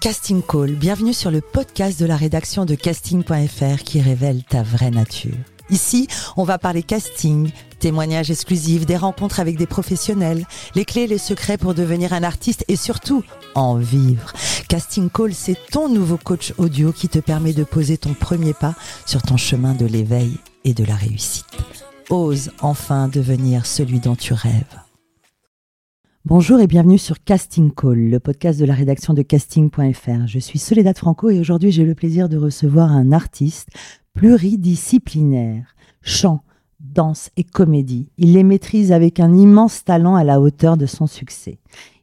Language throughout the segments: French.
Casting Call, bienvenue sur le podcast de la rédaction de casting.fr qui révèle ta vraie nature. Ici, on va parler casting, témoignages exclusifs, des rencontres avec des professionnels, les clés les secrets pour devenir un artiste et surtout en vivre. Casting Call, c'est ton nouveau coach audio qui te permet de poser ton premier pas sur ton chemin de l'éveil et de la réussite. Ose enfin devenir celui dont tu rêves. Bonjour et bienvenue sur Casting Call, le podcast de la rédaction de casting.fr. Je suis Soledad Franco et aujourd'hui j'ai le plaisir de recevoir un artiste pluridisciplinaire, chant, danse et comédie. Il les maîtrise avec un immense talent à la hauteur de son succès.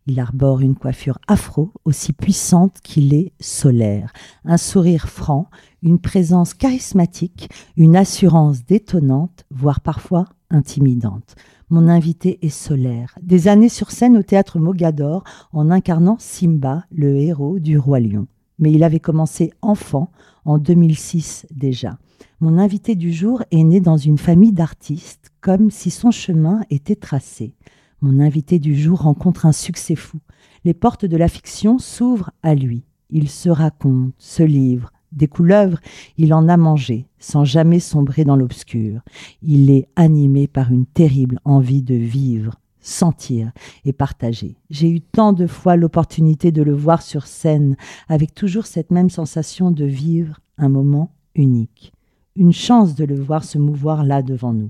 Il arbore une coiffure afro aussi puissante qu'il est solaire, un sourire franc, une présence charismatique, une assurance détonnante, voire parfois intimidante. Mon invité est solaire. Des années sur scène au théâtre Mogador en incarnant Simba, le héros du Roi Lion. Mais il avait commencé enfant en 2006 déjà. Mon invité du jour est né dans une famille d'artistes, comme si son chemin était tracé. Mon invité du jour rencontre un succès fou. Les portes de la fiction s'ouvrent à lui. Il se raconte, se livre, des couleuvres, il en a mangé, sans jamais sombrer dans l'obscur. Il est animé par une terrible envie de vivre, sentir et partager. J'ai eu tant de fois l'opportunité de le voir sur scène, avec toujours cette même sensation de vivre un moment unique. Une chance de le voir se mouvoir là devant nous.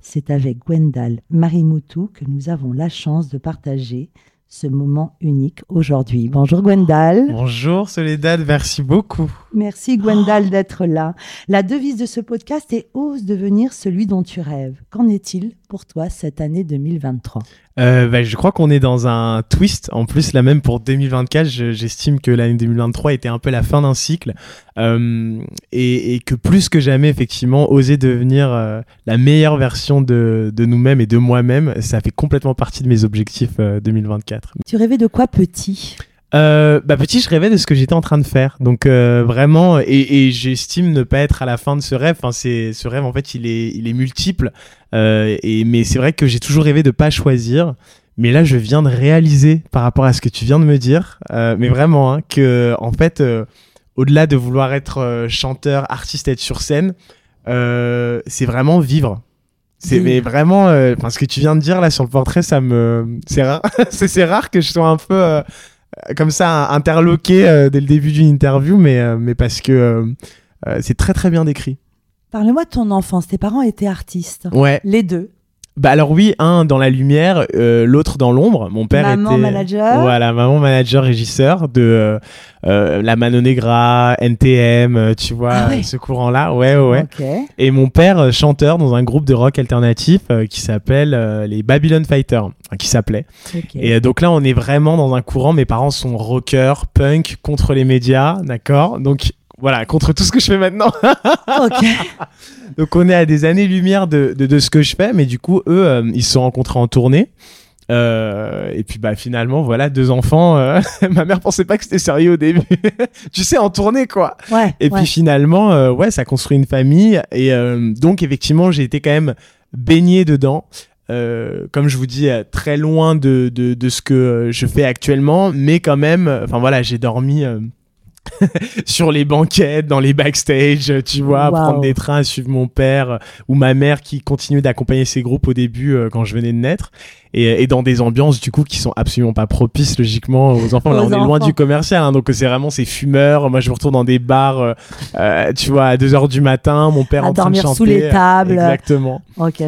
C'est avec Gwendal Marimoutou que nous avons la chance de partager ce moment unique aujourd'hui. Bonjour Gwendal. Bonjour Soledad, merci beaucoup. Merci Gwendal d'être là. La devise de ce podcast est Ose devenir celui dont tu rêves. Qu'en est-il pour toi cette année 2023 euh, bah, Je crois qu'on est dans un twist. En plus, là même pour 2024, j'estime que l'année 2023 était un peu la fin d'un cycle euh, et, que plus que jamais, effectivement, oser devenir euh, la meilleure version de, de nous-mêmes et de moi-même, ça fait complètement partie de mes objectifs 2024. Tu rêvais de quoi petit? Euh, bah petit, je rêvais de ce que j'étais en train de faire. Donc euh, vraiment, et, j'estime ne pas être à la fin de ce rêve. Enfin, c'est ce rêve en fait, il est, il est multiple. Euh, et mais c'est vrai que j'ai toujours rêvé de pas choisir. Mais là, je viens de réaliser par rapport à ce que tu viens de me dire, mais vraiment hein, que en fait, au-delà de vouloir être chanteur, artiste, être sur scène, c'est vraiment vivre. C'est mais vraiment, enfin ce que tu viens de dire là sur le portrait, ça me, c'est rare, c'est rare que je sois un peu comme ça interloqué euh, dès le début d'une interview, mais, euh, mais parce que euh, c'est très très bien décrit. Parle-moi de ton enfance. Tes parents étaient artistes. Ouais. Les deux. Bah alors oui, un dans la lumière, l'autre dans l'ombre. Mon père maman manager. Voilà, maman manager régisseur de la Mano Negra, NTM, tu vois, ah ce courant-là. Ouais, ouais. Et mon père chanteur dans un groupe de rock alternatif qui s'appelle les Babylon Fighters qui s'appelait. Et euh, donc là, on est vraiment dans un courant. Mes parents sont rockers, punk, contre les médias, d'accord? Donc voilà, contre tout ce que je fais maintenant. donc on est à des années-lumière de, de, ce que je fais, mais du coup, eux, euh, ils se sont rencontrés en tournée. Euh, et puis bah finalement voilà deux enfants. ma mère pensait pas que c'était sérieux au début. tu sais en tournée quoi. Ouais, et puis finalement ouais ça construit une famille et donc effectivement j'ai été quand même baigné dedans. Euh, comme je vous dis, euh, très loin de, de, de, ce que je fais actuellement, mais quand même, enfin voilà, j'ai dormi euh, sur les banquettes, dans les backstage, tu vois, prendre des trains, suivre mon père ou ma mère qui continuait d'accompagner ces groupes au début quand je venais de naître et, dans des ambiances du coup qui sont absolument pas propices logiquement aux enfants. Là, on est loin du commercial, hein, donc c'est vraiment ces fumeurs. Moi, je me retourne dans des bars, euh, euh, tu vois, à 2 h du matin, mon père à en train de chanter. sous les tables. Exactement.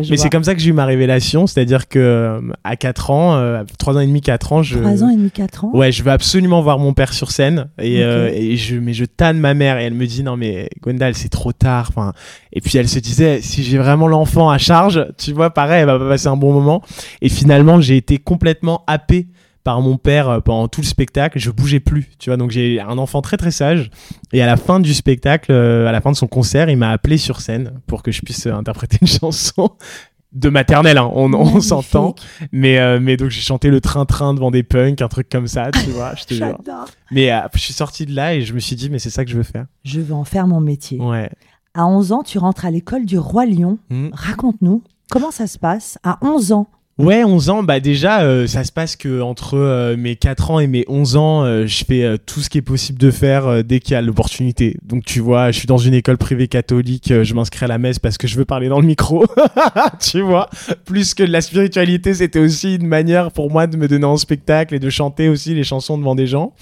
Mais c'est comme ça que j'ai eu ma révélation, c'est-à-dire que euh, à 4 ans, 3 ans et demi, 4 ans, je 3 ans et demi, 4 ans. Ouais, je veux absolument voir mon père sur scène et, et je mais je tanne ma mère et elle me dit non mais Gwendal, c'est trop tard. Enfin, et puis elle se disait si j'ai vraiment l'enfant à charge, tu vois, pareil, elle va pas passer un bon moment. Et finalement, j'ai été complètement happé par mon père euh, pendant tout le spectacle. Je bougeais plus, tu vois. Donc j'ai un enfant très très sage. Et à la fin du spectacle, euh, à la fin de son concert, il m'a appelé sur scène pour que je puisse euh, interpréter une chanson de maternelle, hein. on, s'entend. Mais, mais donc j'ai chanté le train-train devant des punks, un truc comme ça, tu vois, je te jure. Mais je suis sorti de là et je me suis dit, mais c'est ça que je veux faire. Je veux en faire mon métier. Ouais. À 11 ans, tu rentres à l'école du Roi Lion. Hmm. Raconte-nous, comment ça se passe? À 11 ans Ouais, 11 ans, bah déjà, euh, ça se passe que entre euh, mes 4 ans et mes 11 ans, euh, je fais tout ce qui est possible de faire dès qu'il y a l'opportunité. Donc tu vois, je suis dans une école privée catholique, je m'inscris à la messe parce que je veux parler dans le micro. tu vois, plus que de la spiritualité, c'était aussi une manière pour moi de me donner en spectacle et de chanter aussi les chansons devant des gens.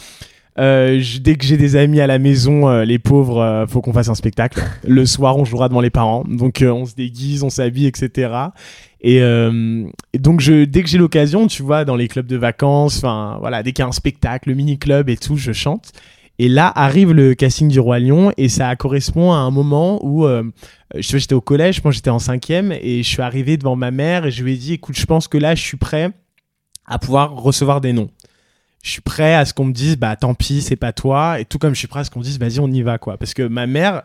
dès que j'ai des amis à la maison, les pauvres, faut qu'on fasse un spectacle. Le soir, on jouera devant les parents. Donc, on se déguise, on s'habille, etc. Euh, et, donc, je, dès que j'ai l'occasion, tu vois, dans les clubs de vacances, enfin, voilà, dès qu'il y a un spectacle, le mini-club et tout, je chante. Et là arrive le casting du Roi Lion et ça correspond à un moment où euh, je j'étais au collège, moi j'étais en cinquième et je suis arrivé devant ma mère et je lui ai dit écoute je pense que là je suis prêt à pouvoir recevoir des noms. Je suis prêt à ce qu'on me dise bah tant pis c'est pas toi et tout comme je suis prêt à ce qu'on me dise vas-y on y va quoi parce que ma mère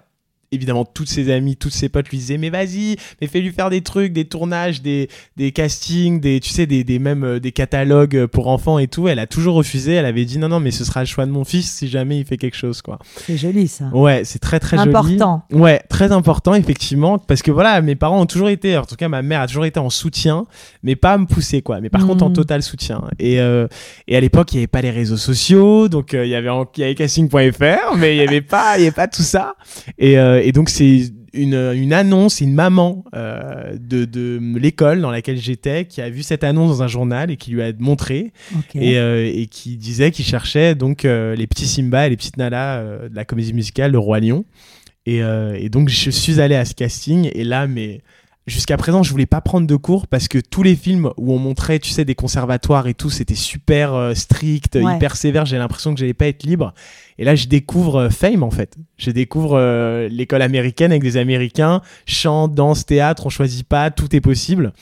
évidemment toutes ses amies, toutes ses potes lui disaient mais vas-y, mais fais-lui faire des trucs, des tournages, des, des castings, des tu sais des, des même euh, des catalogues pour enfants et tout. Elle a toujours refusé. Elle avait dit non non mais ce sera le choix de mon fils si jamais il fait quelque chose quoi. C'est joli ça. Ouais, c'est très très important. joli. Important. Ouais, très important effectivement parce que voilà mes parents ont toujours été, en tout cas ma mère a toujours été en soutien, mais pas à me pousser quoi. Mais par contre en hmm. total soutien. Et euh, et à l'époque il y avait pas les réseaux sociaux donc euh, il y avait il y avait casting.fr mais il y avait pas il y avait pas tout ça et euh, et donc c'est une, une, annonce, une maman euh, de, de l'école dans laquelle j'étais qui a vu cette annonce dans un journal et qui lui a montré et, euh, et, qui disait qu'il cherchait donc les petits Simba et les petites Nala de la comédie musicale Le Roi Lion. Et, et, donc je suis allé à ce casting et là mais jusqu'à présent, je voulais pas prendre de cours parce que tous les films où on montrait, tu sais, des conservatoires et tout, c'était super strict, hyper sévère. J'ai l'impression que j'allais pas être libre. Et là, je découvre euh, Fame en fait. Je découvre euh, l'école américaine avec des Américains, chant, danse, théâtre, on choisit pas, tout est possible.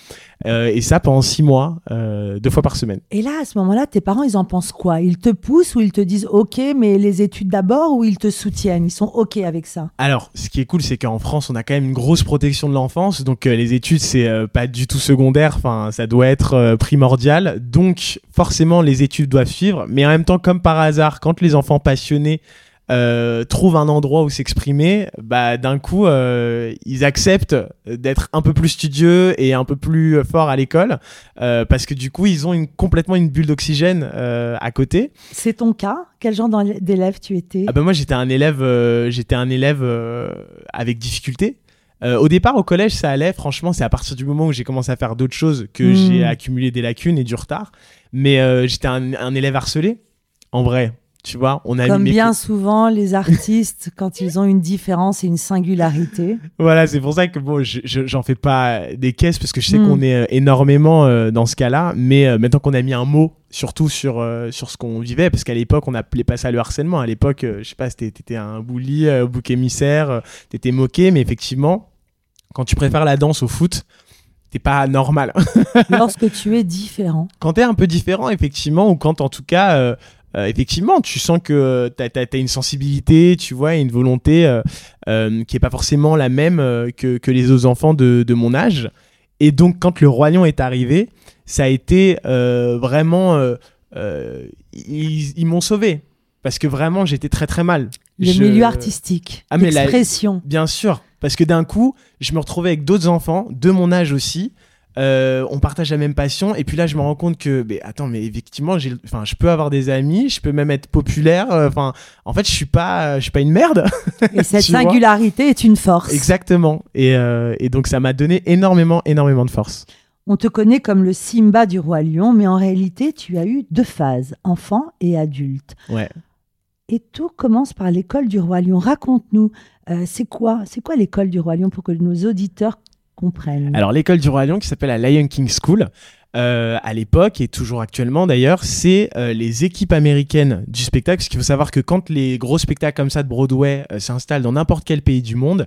Euh, et ça pendant six mois, deux fois par semaine. Et là, à ce moment-là, tes parents, ils en pensent quoi? Ils te poussent ou ils te disent OK, mais les études d'abord, ou ils te soutiennent? Ils sont OK avec ça? Alors, ce qui est cool, c'est qu'en France, on a quand même une grosse protection de l'enfance, donc les études, c'est pas du tout secondaire. Enfin, ça doit être primordial. Donc, forcément, les études doivent suivre. Mais en même temps, comme par hasard, quand les enfants passionnés euh, trouvent un endroit où s'exprimer, bah d'un coup euh, ils acceptent d'être un peu plus studieux et un peu plus fort à l'école euh, parce que du coup ils ont une, complètement une bulle d'oxygène à côté. C'est ton cas? Quel genre d'élève tu étais? Ah bah moi j'étais un élève j'étais un élève avec difficulté. au départ, au collège, ça allait. Franchement, c'est à partir du moment où j'ai commencé à faire d'autres choses que hmm. j'ai accumulé des lacunes et du retard. Mais j'étais un élève harcelé, en vrai tu vois, on a Comme bien souvent, les artistes, quand ils ont une différence et une singularité. Voilà, c'est pour ça que bon, j'en fais pas des caisses parce que je sais qu'on hmm. est euh, énormément euh, dans ce cas-là. Mais euh, maintenant qu'on a mis un mot, surtout sur, sur ce qu'on vivait, parce qu'à l'époque, on n'appelait pas ça le harcèlement. À l'époque, je sais pas, t'étais un bully, bouc émissaire, t'étais moqué, mais effectivement, quand tu préfères la danse au foot, t'es pas normal. Lorsque tu es différent. Quand tu es un peu différent, effectivement, ou quand en tout cas, euh, effectivement, tu sens que tu as, une sensibilité, tu vois, une volonté euh, euh, qui est pas forcément la même que, que, les autres enfants de, de, mon âge. Et donc, quand le Roi Lion est arrivé, ça a été vraiment. ils, m'ont sauvé. Parce que vraiment, j'étais très très mal. Le milieu artistique, ah, l'expression. Bien sûr. Parce que d'un coup, je me retrouvais avec d'autres enfants, de mon âge aussi, euh, on partage la même passion. Et puis là je me rends compte que mais attends mais effectivement j'ai enfin je peux avoir des amis je peux même être populaire euh, enfin en fait je suis pas je suis pas une merde. Et cette singularité est une force. Exactement. Et, euh, et donc ça m'a donné énormément énormément de force. On te connaît comme le Simba du roi lion mais en réalité tu as eu deux phases enfant et adulte. Ouais. Et tout commence par l'école du roi lion. Raconte-nous c'est quoi c'est quoi l'école du roi lion pour que nos auditeurs alors l'école du Roi Lion qui s'appelle la Lion King School, euh, à l'époque et toujours actuellement d'ailleurs, c'est euh, les équipes américaines du spectacle. Parce qu'il faut savoir que quand les gros spectacles comme ça de Broadway euh, s'installent dans n'importe quel pays du monde,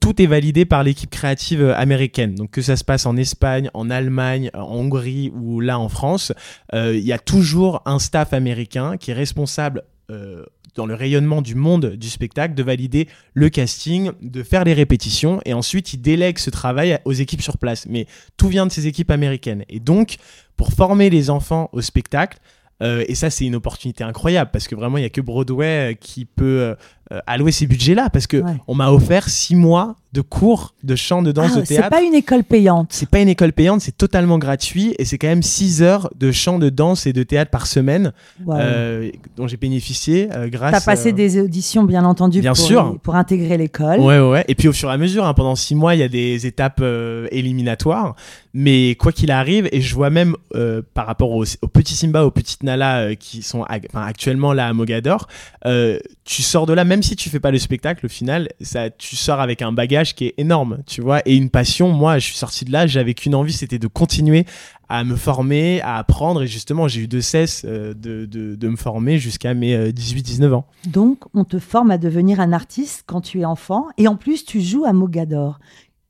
tout est validé par l'équipe créative américaine. Donc que ça se passe en Espagne, en Allemagne, en Hongrie ou là en France, il y a toujours un staff américain qui est responsable dans le rayonnement du monde du spectacle, de valider le casting, de faire les répétitions, et ensuite il délègue ce travail aux équipes sur place. Mais tout vient de ces équipes américaines. Et donc, pour former les enfants au spectacle, euh, et ça, c'est une opportunité incroyable parce que vraiment, il n'y a que Broadway euh, qui peut euh, allouer ces budgets-là parce que Ouais. on m'a offert six mois de cours de chant, de danse, Ah, de c'est théâtre. pas une école payante. C'est pas une école payante, c'est totalement gratuit et c'est quand même 6 heures de chant, de danse et de théâtre par semaine euh, dont j'ai bénéficié euh, grâce. T'as passé euh, des auditions, bien entendu, Bien pour, sûr. pour intégrer l'école. Ouais, ouais, ouais. Et puis au fur et à mesure, hein, pendant six mois, il y a des étapes éliminatoires. Mais quoi qu'il arrive, et je vois même par rapport au, au petit Simba, aux petites Nala qui sont actuellement là à Mogador, tu sors de là, même si tu fais pas le spectacle, au final, ça, tu sors avec un bagage qui est énorme, tu vois, et une passion. Moi, je suis sorti de là, j'avais qu'une envie, c'était de continuer à me former, à apprendre. Et justement, j'ai eu de cesse euh, de, de, de me former jusqu'à mes euh, 18-19 ans. Donc, on te forme à devenir un artiste quand tu es enfant. Et en plus, tu joues à Mogador.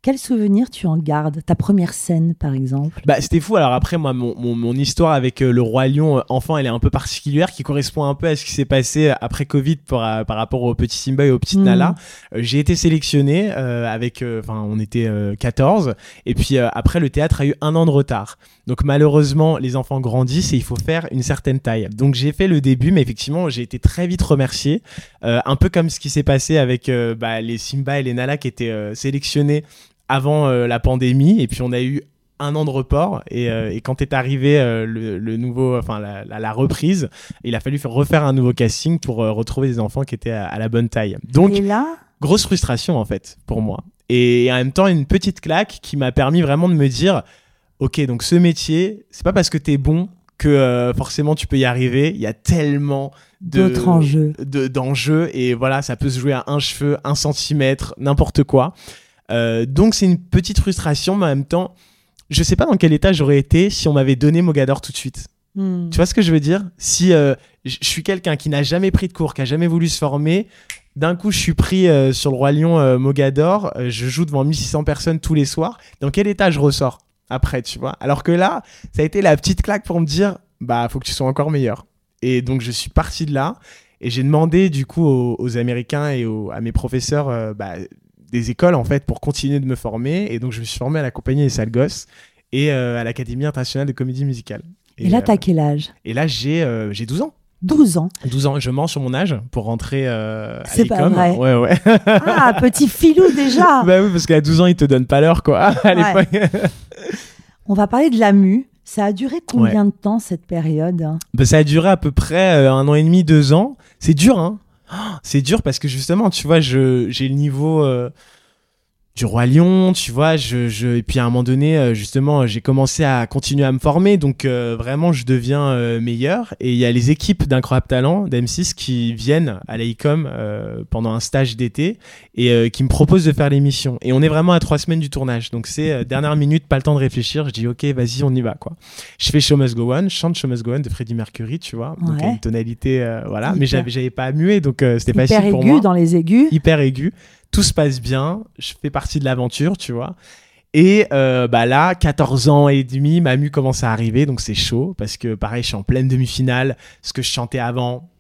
Quel souvenir tu en gardes Ta première scène, par exemple? Bah, c'était fou. Alors après, moi, mon, mon, mon histoire avec euh, le roi lion euh, enfant, elle est un peu particulière, qui correspond un peu à ce qui s'est passé euh, après Covid par, euh, par rapport au petit Simba et au petit Mm. Nala. Euh, j'ai été sélectionné avec, enfin, on était euh, 14, et puis après, le théâtre a eu un an de retard. Donc malheureusement, les enfants grandissent et il faut faire une certaine taille. Donc j'ai fait le début, mais effectivement, j'ai été très vite remercié, un peu comme ce qui s'est passé avec bah, les Simba et les Nala qui étaient sélectionnés avant euh, la pandémie, et puis on a eu un an de report et, euh, et quand est arrivé euh, le, le nouveau enfin la, la- la reprise il a fallu faire refaire un nouveau casting pour euh, retrouver des enfants qui étaient à, à la bonne taille. Donc là, grosse frustration en fait pour moi. Et en même temps une petite claque qui m'a permis vraiment de me dire ok donc ce métier c'est pas parce que t'es bon que forcément tu peux y arriver. Il y a tellement d'autres enjeux. de- d'enjeux et voilà ça peut se jouer à un cheveu un centimètre n'importe quoi Euh, donc c'est une petite frustration mais en même temps je sais pas dans quel état j'aurais été si on m'avait donné Mogador tout de suite Hmm. tu vois ce que je veux dire? Si euh, je suis quelqu'un qui n'a jamais pris de cours, qui a jamais voulu se former, d'un coup je suis pris euh, sur le Roi Lion Mogador, je joue devant 1600 personnes tous les soirs, dans quel état je ressors après, tu vois? Alors que là, ça a été la petite claque pour me dire, bah faut que tu sois encore meilleur. Et donc je suis parti de là et j'ai demandé du coup aux, aux Américains et aux- à mes professeurs euh, bah, des écoles en fait pour continuer de me former. Et donc je me suis formé à la compagnie des Sales Gosses et euh, à l'Académie internationale de comédie musicale. Et là, euh, t'as quel âge? et là, j'ai euh, j'ai 12 ans. 12 ans. 12 ans, je mens sur mon âge pour rentrer euh, à C'est pas vrai. Ouais, ouais. Ah, petit filou déjà bah oui, parce qu'à 12 ans, ils te donnent pas l'heure, quoi, à Ouais. l'époque. On va parler de la mue. Ça a duré combien de temps, cette période? Bah, ça a duré à peu près euh, un an et demi, deux ans. C'est dur, hein. C'est dur parce que justement, tu vois, j'ai le niveau euh, du roi lion, tu vois, je, je, et puis à un moment donné, euh, justement, j'ai commencé à continuer à me former, donc euh, vraiment, je deviens euh, meilleur. Et il y a les équipes d'Incroyable Talent, d'M6, qui viennent à l'ICOM euh, pendant un stage d'été et euh, qui me proposent de faire l'émission. Et on est vraiment à trois semaines du tournage, donc c'est euh, dernière minute, pas le temps de réfléchir. Je dis, ok, vas-y, on y va, quoi. Je fais Show Must Go On, je chante Show Must Go On de Freddie Mercury, tu vois, donc Ouais. une tonalité, euh, voilà, mais Hyper. j'avais, j'avais pas à muer, donc euh, c'était Hyper facile pour aigu moi dans les aigus. hyper aigu. Tout se passe bien. Je fais partie de l'aventure, tu vois. Et euh, bah là, 14 ans et demi, ma mue commence à arriver, donc c'est chaud parce que pareil, je suis en pleine demi-finale. Ce que je chantais avant,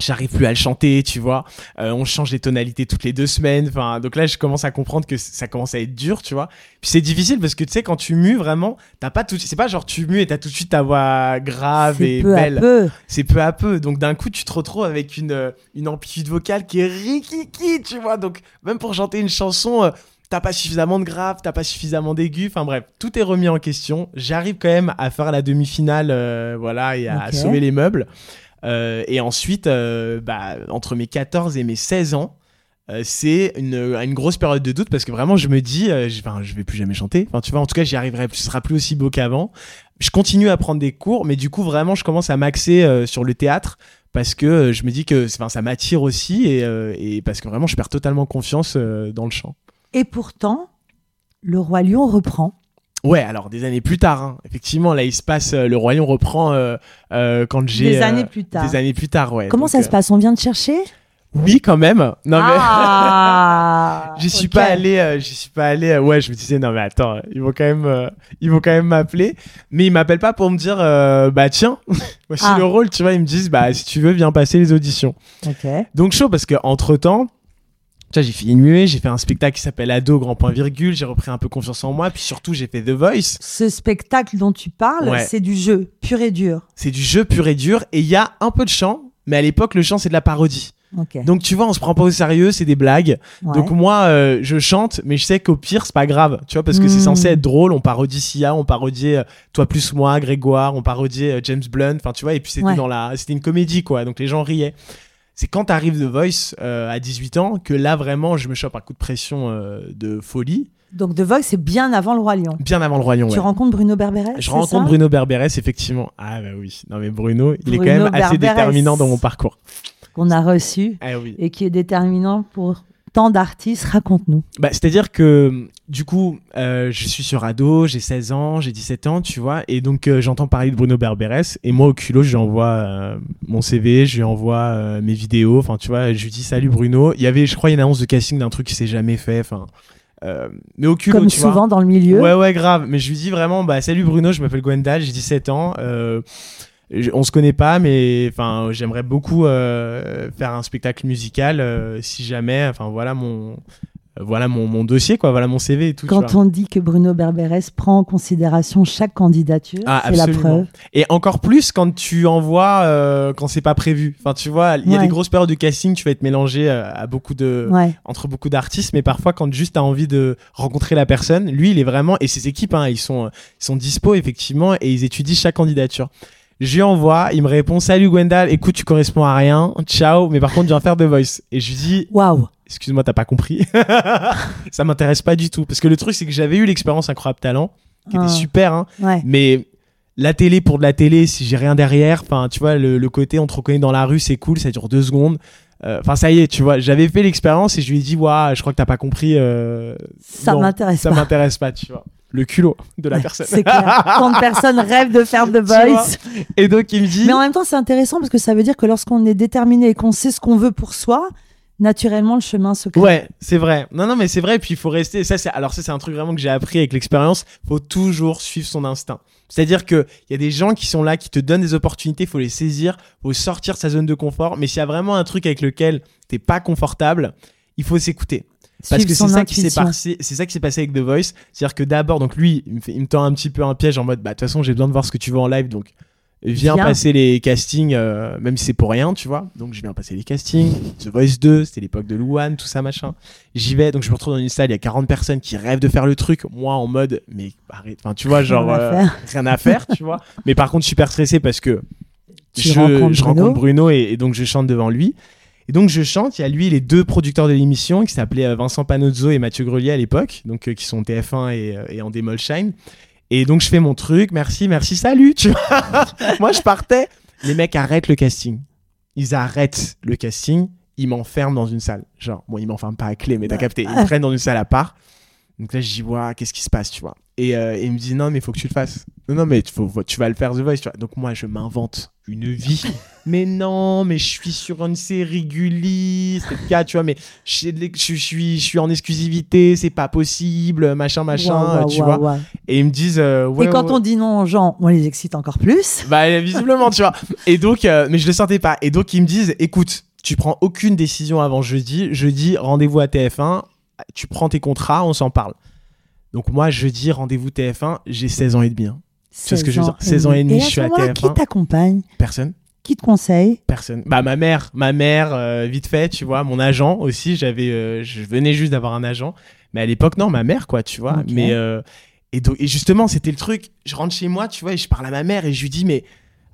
j'arrive plus à le chanter, tu vois. Euh, on change les tonalités toutes les deux semaines. Enfin, donc là, je commence à comprendre que ça commence à être dur, tu vois. Puis c'est difficile parce que tu sais, quand tu mues vraiment, t'as pas tout. C'est pas genre tu mues et t'as tout de suite ta voix grave C'est et peu belle à peu. c'est peu à peu. Donc d'un coup, tu te retrouves avec une, euh, une amplitude vocale qui est rikiki, tu vois. Donc même pour chanter une chanson, euh, t'as pas suffisamment de grave, t'as pas suffisamment d'aigu. Enfin bref, tout est remis en question. J'arrive quand même à faire la demi-finale, euh, voilà, et à sauver les meubles. Euh, et ensuite, euh, bah, entre mes 14 et mes 16 ans, euh, c'est une, grosse période de doute parce que vraiment je me dis je, enfin, vais plus jamais chanter. Enfin tu vois en tout cas j'y arriverai ce sera plus aussi beau qu'avant. Je continue à prendre des cours mais du coup vraiment je commence à m'axer sur le théâtre parce que je me dis que enfin, ça m'attire aussi et, et parce que vraiment je perds totalement confiance dans le chant. Et pourtant, le roi lion reprend. Ouais alors des années plus tard hein. effectivement là il se passe euh, le lion reprend euh, euh, quand j'ai Des euh, années plus tard. des années plus tard ouais Comment Donc, ça se passe? On vient te chercher? Oui quand même non mais Ah J'y suis ok. pas allé, euh, j'y suis pas allé. euh, ouais, je me disais non mais attends, ils vont quand même, euh, ils vont quand même m'appeler, mais ils m'appellent pas pour me dire euh, bah tiens, voici Ah. le rôle, tu vois. Ils me disent bah si tu veux viens passer les auditions. Ok. Donc chaud parce que entre temps, j'ai fini de muer, j'ai fait un spectacle qui s'appelle Ado grand point virgule, j'ai repris un peu confiance en moi, puis surtout j'ai fait The Voice. Ce spectacle dont tu parles, Ouais. c'est du jeu pur et dur. C'est du jeu pur et dur et il y a un peu de chant, mais à l'époque le chant c'est de la parodie. Donc tu vois, on se prend pas au sérieux, c'est des blagues. Ouais. Donc moi, euh, je chante, mais je sais qu'au pire, c'est pas grave, tu vois, parce que c'est censé être drôle. On parodie Sia, on parodie euh, Toi plus moi, Grégoire, on parodie euh, James Blunt, enfin tu vois, et puis c'était Ouais. dans la, c'était une comédie quoi, donc les gens riaient. C'est quand t'arrives The Voice euh, à 18 ans que là vraiment, je me chope un coup de pression euh, de folie, Donc The Voice, c'est bien avant le Roi Lion. bien avant le Roi Lion. Tu ouais. rencontres Bruno Berberes Je rencontre Bruno Berberes, effectivement. Ah bah oui, non mais Bruno, il est quand même assez déterminant dans mon parcours. Qu'on a reçu Ah oui. et qui est déterminant pour tant d'artistes. Raconte-nous. Bah, C'est-à-dire que du coup, euh, je suis sur ado, j'ai 16 ans, j'ai 17 ans, tu vois, et donc euh, j'entends parler de Bruno Berberes, et moi au culot, je lui envoie euh, mon CV, je lui envoie mes vidéos, enfin tu vois, je lui dis salut Bruno. Il y avait, je crois, une annonce de casting d'un truc qui s'est jamais fait, enfin. mais au culot, Comme tu vois. souvent dans le milieu. Ouais, ouais, grave. Mais je lui dis vraiment, bah, salut Bruno, je m'appelle Gwendal, j'ai 17 ans. on se connaît pas, mais enfin, j'aimerais beaucoup faire un spectacle musical si jamais. Enfin, voilà mon, voilà mon, mon dossier, quoi. Voilà mon CV et tout. Quand on dit que Bruno Berberes prend en considération chaque candidature, Ah, c'est la preuve. Et encore plus quand tu envoies euh, quand c'est pas prévu. Enfin, tu vois, il y a Ouais. des grosses périodes de casting, tu vas être mélangé euh, à beaucoup de, Ouais. entre beaucoup d'artistes, mais parfois quand juste t'as envie de rencontrer la personne, lui il est vraiment et ses équipes, hein, ils sont ils sont dispo effectivement et ils étudient chaque candidature. Je lui envoie, il me répond salut Gwendal, écoute tu corresponds à rien, ciao, mais par contre je viens faire The Voice et je lui dis Waouh. Excuse-moi t'as pas compris, ça m'intéresse pas du tout parce que le truc c'est que j'avais eu l'expérience incroyable talent qui Ah. était super, hein, Ouais. mais la télé pour de la télé, si j'ai rien derrière, enfin, tu vois, le, le côté on te reconnaît dans la rue, c'est cool, ça dure deux secondes. Euh, Enfin, ça y est, tu vois, j'avais fait l'expérience et je lui ai dit, waouh, je crois que t'as pas compris. euh, Ça m'intéresse Ça pas. m'intéresse pas, tu vois. Le culot de la Ouais, personne. C'est clair. Tant de personnes rêvent de faire The. Voice. Et donc, il me dit, Mais en même temps, c'est intéressant parce que ça veut dire que lorsqu'on est déterminé et qu'on sait ce qu'on veut pour soi, naturellement, le chemin se crée. Ouais, c'est vrai. Non, non, mais c'est vrai. Puis il faut rester. Ça, c'est alors ça, c'est un truc vraiment que j'ai appris avec l'expérience. Faut toujours suivre son instinct. C'est-à-dire que il y a des gens qui sont là, qui te donnent des opportunités. Faut les saisir. Faut sortir de sa zone de confort. Mais s'il y a vraiment un truc avec lequel t'es pas confortable, il faut s'écouter. Parce que c'est ça qui s'est passé. C'est ça qui s'est passé avec The Voice. C'est-à-dire que d'abord, donc lui, il me, fait- il me tend un petit peu un piège en mode, bah de toute façon, j'ai besoin de voir ce que tu veux en live, donc. Viens Viens. passer les castings, euh, même si c'est pour rien, tu vois. Donc je viens passer les castings. The Voice 2, c'était l'époque de Louane, tout ça, machin. J'y vais, donc je me retrouve dans une salle, il y a 40 personnes qui rêvent de faire le truc. Moi, en mode, mais arrête, enfin, tu vois, genre, Rien à euh, faire. rien à faire, tu vois. Mais par contre, super stressé parce que Tu je, rencontres je Bruno. rencontre Bruno et, et donc je chante devant lui. Et donc je chante, il y a lui les deux producteurs de l'émission qui s'appelaient euh, Vincent Panozzo et Mathieu Grelier à l'époque, donc euh, qui sont TF1 et, et en démol Shine. Et donc je fais mon truc, merci, merci, salut, tu vois. Moi je partais, les mecs arrêtent le casting. Ils arrêtent le casting, ils m'enferment dans une salle. Genre, bon, ils m'enferment pas à clé, mais t'as capté, ils me prennent dans une salle à part. Donc là, je dis, ouais, qu'est-ce qui se passe, tu vois. Et, euh, et il me dit, non, mais il faut que tu le fasses. Non, non, mais faut- tu vas le faire The Voice, tu vois. Donc moi, je m'invente une vie. mais non, mais je suis sur une série Gulli, c'est le cas, tu vois, mais je, je suis, je suis en exclusivité, c'est pas possible, machin, machin, tu vois. Et ils me disent, euh, et quand on dit non aux gens, on les excite encore plus. bah visiblement, tu vois. Et donc, euh, mais je le sentais pas. Et donc ils me disent, écoute, tu prends aucune décision avant jeudi. Jeudi, rendez-vous à TF1. Tu prends tes contrats, on s'en parle. Donc moi, jeudi, rendez-vous TF1. J'ai 16 ans et demi. hein. Tu vois ce que je veux dire? 16 ans et demi, à je suis à moment-là, TF1. Qui t'accompagne? Personne. Qui te conseille Personne. Bah ma mère, ma mère, euh, vite fait, tu vois. Mon agent aussi. J'avais, euh, je venais juste d'avoir un agent. Mais à l'époque, non, ma mère, quoi, tu vois. Mais euh, et, donc, et justement, c'était le truc. Je rentre chez moi, tu vois, et je parle à ma mère et je lui dis, mais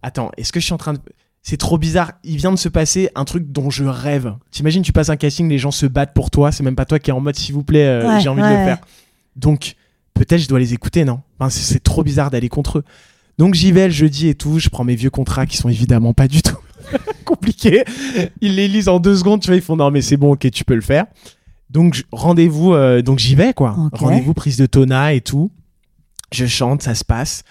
attends, est-ce que je suis en train de. C'est trop bizarre. Il vient de se passer un truc dont je rêve. T'imagines, tu passes un casting, les gens se battent pour toi. C'est même pas toi qui es en mode, s'il vous plaît, euh, Ouais, j'ai envie de le faire. Donc, peut-être je dois les écouter, non? Enfin, C'est trop bizarre d'aller contre eux. Donc, j'y vais le jeudi et tout. Je prends mes vieux contrats qui sont évidemment pas du tout compliqués. Ils les lisent en deux secondes. Tu vois, ils font non, mais c'est bon, ok, tu peux le faire. Donc, rendez-vous. euh, donc, j'y vais, quoi. Rendez-vous, prise de tona et tout. Je chante, ça se passe.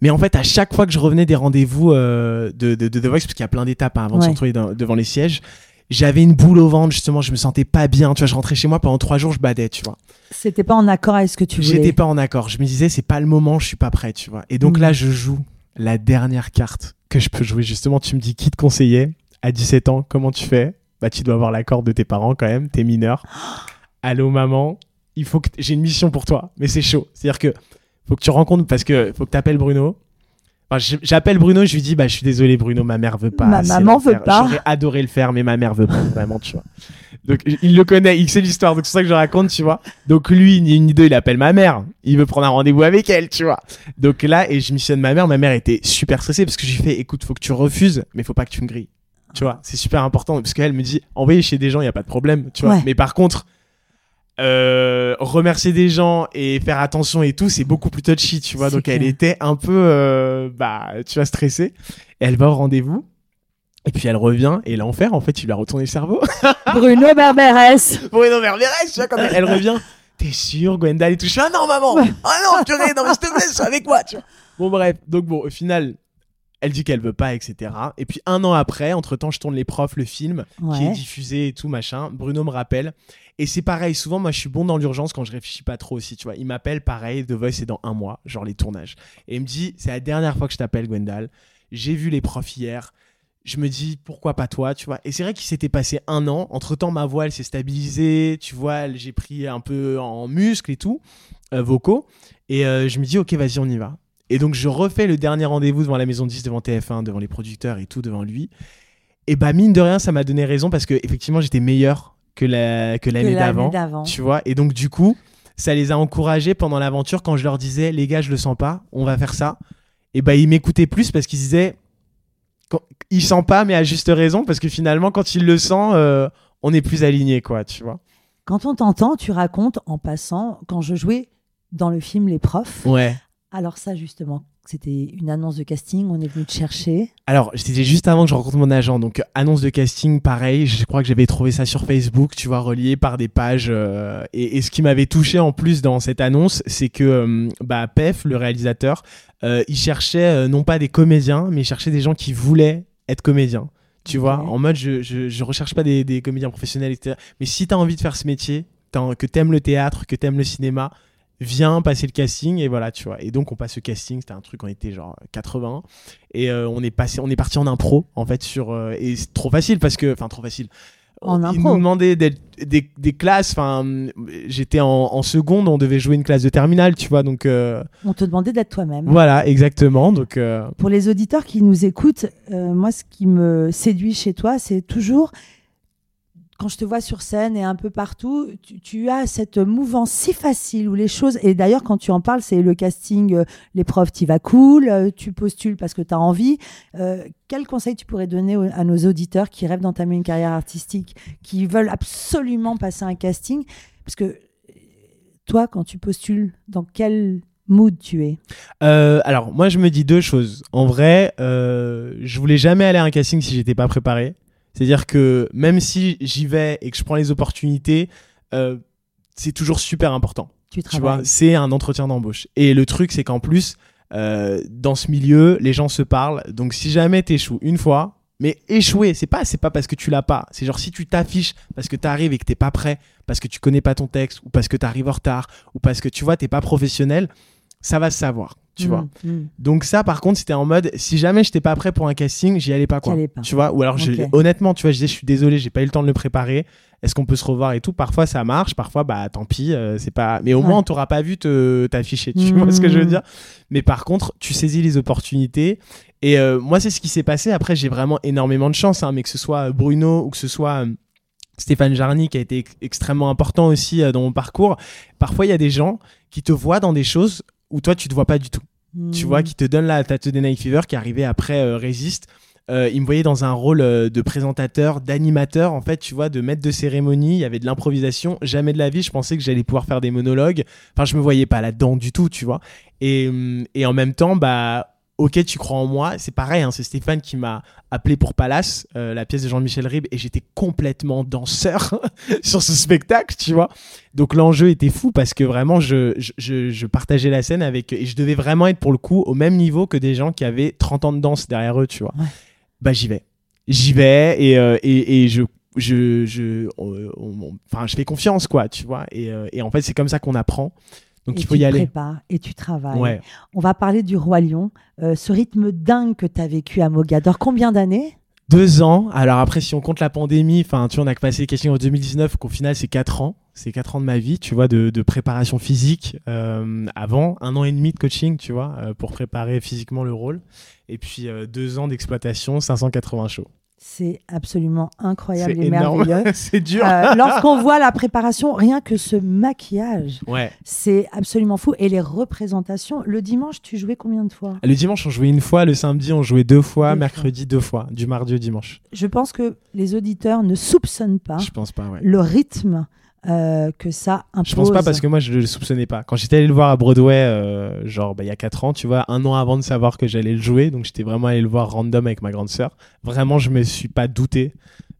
Mais en fait, à chaque fois que je revenais des rendez-vous euh, de, de, de The Voice, parce qu'il y a plein d'étapes hein, avant de se retrouver dans- devant les sièges, j'avais une boule au ventre, justement, je me sentais pas bien. Tu vois, je rentrais chez moi pendant trois jours, je badais, tu vois. C'était pas en accord avec ce que tu J'étais voulais. pas en accord. Je me disais, c'est pas le moment, je suis pas prêt, tu vois. Et donc Mhm. là, je joue la dernière carte que je peux jouer. Justement, tu me dis qui te conseillait à 17 ans, comment tu fais? Bah, tu dois avoir l'accord de tes parents quand même, t'es mineur. Allô, maman, il faut que j'ai une mission pour toi, mais c'est chaud. C'est-à-dire que faut que tu rencontres, parce que faut que t'appelles Bruno. Enfin, j'appelle Bruno, je lui dis bah je suis désolé Bruno, ma mère veut pas. Ma maman veut pas. J'aurais adoré le faire, mais ma mère veut pas vraiment, tu vois. Donc il le connaît, il sait l'histoire, donc c'est ça que je raconte, tu vois. Donc lui, ni une ni deux, il appelle ma mère. Il veut prendre un rendez-vous avec elle, tu vois. Donc là, et je missionne ma mère. Ma mère était super stressée parce que j'ai fait, écoute, faut que tu refuses, mais faut pas que tu me grilles. Tu vois, c'est super important parce qu'elle me dit, envoyer chez des gens, il y a pas de problème, tu vois. Mais par contre, euh, remercier des gens et faire attention et tout, c'est beaucoup plus touchy, tu vois. Donc elle était un peu, euh, bah, tu vois, stressée. Et elle va au rendez-vous. Et puis elle revient et l'enfer, en fait, il lui a retourné le cerveau. Bruno Berberès. Bruno Berberès, tu vois, quand elle, revient. T'es sûr, Gwendal et tout? Je suis, ah non, maman. Ah non, purée, non, mais s'il te plaît, sois avec moi, tu vois. Bon, bref. Donc, bon, au final, elle dit qu'elle veut pas, etc. Et puis un an après, entre temps, je tourne les profs, le film qui est diffusé et tout machin. Bruno me rappelle. Et c'est pareil, souvent, moi, je suis bon dans l'urgence quand je réfléchis pas trop aussi, tu vois. Il m'appelle, pareil, The Voice, c'est dans un mois, genre les tournages. Et il me dit, c'est la dernière fois que je t'appelle, Gwendal. J'ai vu les profs hier je me dis pourquoi pas toi, tu vois. Et c'est vrai qu'il s'était passé un an. Entre temps, ma voix elle s'est stabilisée, tu vois. J'ai pris un peu en muscles et tout, euh, vocaux. Et euh, je me dis ok, vas-y, on y va. Et donc je refais le dernier rendez-vous devant la maison 10, devant TF1, devant les producteurs et tout, devant lui. Et bah mine de rien, ça m'a donné raison parce que effectivement j'étais meilleur que la que l'année d'avant, tu vois. Et donc du coup, ça les a encouragés pendant l'aventure quand je leur disais les gars, je le sens pas, on va faire ça. Et bah ils m'écoutaient plus parce qu'ils disaient il sent pas, mais à juste raison, parce que finalement, quand il le sent, euh, on est plus aligné, quoi, tu vois. Quand on t'entend, tu racontes en passant, quand je jouais dans le film Les Profs. Ouais. Alors ça, justement, c'était une annonce de casting, on est venu te chercher. Alors, c'était juste avant que je rencontre mon agent. Donc, annonce de casting, pareil. Je crois que j'avais trouvé ça sur Facebook, tu vois, relié par des pages. Euh, et, ce qui m'avait touché en plus dans cette annonce, c'est que euh, bah, Pef, le réalisateur, euh, il cherchait non pas des comédiens, mais il cherchait des gens qui voulaient être comédiens. Tu vois, en mode, je, je, recherche pas des, des, comédiens professionnels, etc. Mais si tu as envie de faire ce métier, que tu aimes le théâtre, que tu aimes le cinéma, viens passer le casting et voilà tu vois. Et donc on passe le casting c'était un truc on était genre 80 et euh, on est passé on est parti en impro en fait sur euh, et c'est trop facile parce que enfin trop facile. En ils nous demandaient des, des, classes enfin j'étais en, seconde on devait jouer une classe de terminale tu vois donc euh, on te demandait d'être toi-même. voilà exactement donc pour les auditeurs qui nous écoutent moi ce qui me séduit chez toi c'est toujours quand je te vois sur scène et un peu partout, tu, as cette mouvance si facile où les choses. Et d'ailleurs, quand tu en parles, c'est le casting, euh, l'épreuve, tu vas cool, euh, tu postules parce que tu as envie. Euh, quel conseil tu pourrais donner à nos auditeurs qui rêvent d'entamer une carrière artistique, qui veulent absolument passer un casting? Parce que toi, quand tu postules, dans quel mood tu es? Alors, moi, je me dis deux choses. En vrai, je voulais jamais aller à un casting si j'étais pas préparé. C'est-à-dire que même si j'y vais et que je prends les opportunités, euh, c'est toujours super important. Tu, vois, c'est un entretien d'embauche. Et le truc, c'est qu'en plus, euh, dans ce milieu, les gens se parlent. Donc si jamais t'échoues une fois, mais échouer, c'est pas, c'est pas parce que tu l'as pas. C'est genre si tu t'affiches parce que tu arrives et que t'es pas prêt, parce que tu connais pas ton texte, ou parce que tu arrives en retard, ou parce que tu vois, t'es pas professionnel, ça va se savoir tu vois. Mm, mm. Donc ça, par contre, c'était en mode, si jamais j'étais pas prêt pour un casting, j'y allais pas quoi. Tu vois. Ou alors, honnêtement, tu vois, je disais, je suis désolé, j'ai pas eu le temps de le préparer. Est-ce qu'on peut se revoir et tout? Parfois, ça marche. Parfois, bah, tant pis, euh, c'est pas. Mais au moins, on t'aura pas vu t'afficher. Tu vois ce que je veux mm. dire? Mais par contre, tu saisis les opportunités. Et euh, moi, c'est ce qui s'est passé. Après, j'ai vraiment énormément de chance, hein, mais que ce soit Bruno ou que ce soit euh, Stéphane Jarny qui a été extrêmement important aussi dans mon parcours. Parfois, il y a des gens qui te voient dans des choses où toi tu te vois pas du tout. Tu vois, hmm. qui te donne la Tattoo Night Fever qui est arrivé après euh, Resist. Euh, il me voyait dans un rôle euh, de présentateur, d'animateur, en fait, tu vois, de maître de cérémonie. Il y avait de l'improvisation. Jamais de la vie, je pensais que j'allais pouvoir faire des monologues. Enfin, je me voyais pas là-dedans du tout, tu vois. Et, hum, et en même temps, bah, Ok, tu crois en moi. C'est pareil, hein, c'est Stéphane qui m'a appelé pour Palace, euh, la pièce de Jean-Michel Ribes, et j'étais complètement danseur sur ce spectacle, tu vois. Donc l'enjeu était fou parce que vraiment, je, je, partageais la scène avec. Et je devais vraiment être pour le coup au même niveau que des gens qui avaient 30 ans de danse derrière eux, tu vois. Bah j'y vais. J'y vais et, euh, et, et, je. Je, je, enfin, je fais confiance, quoi, tu vois. Et, euh, et en fait, c'est comme ça qu'on apprend. Donc il faut y aller. et tu travailles. On va parler du Roi Lion. Euh, ce rythme dingue que tu as vécu à Mogador, combien d'années? Deux ans. Alors après, si on compte la pandémie, enfin, tu vois, on a passé les questions en 2019, qu'au final, c'est quatre ans. c'est 4 ans de ma vie, tu vois, de, de préparation physique euh, avant, un an et demi de coaching, tu vois, euh, pour préparer physiquement le rôle, et puis deux ans d'exploitation, 580 shows. C'est absolument incroyable C'est et énorme, merveilleux. c'est dur. Euh, Lorsqu'on voit la préparation, rien que ce maquillage, Ouais. c'est absolument fou. Et les représentations, le dimanche, tu jouais combien de fois? Le dimanche, on jouait une fois, le samedi, on jouait deux fois, Deux mercredi, deux fois, du mardi au dimanche. Je pense que les auditeurs ne soupçonnent pas Je pense pas, ouais. le rythme euh, que ça impose. Je pense pas parce que moi je le soupçonnais pas. Quand j'étais allé le voir à Broadway, euh, genre bah, il y a 4 ans, tu vois, un an avant de savoir que j'allais le jouer, donc j'étais vraiment allé le voir random avec ma grande sœur. Vraiment, je me suis pas douté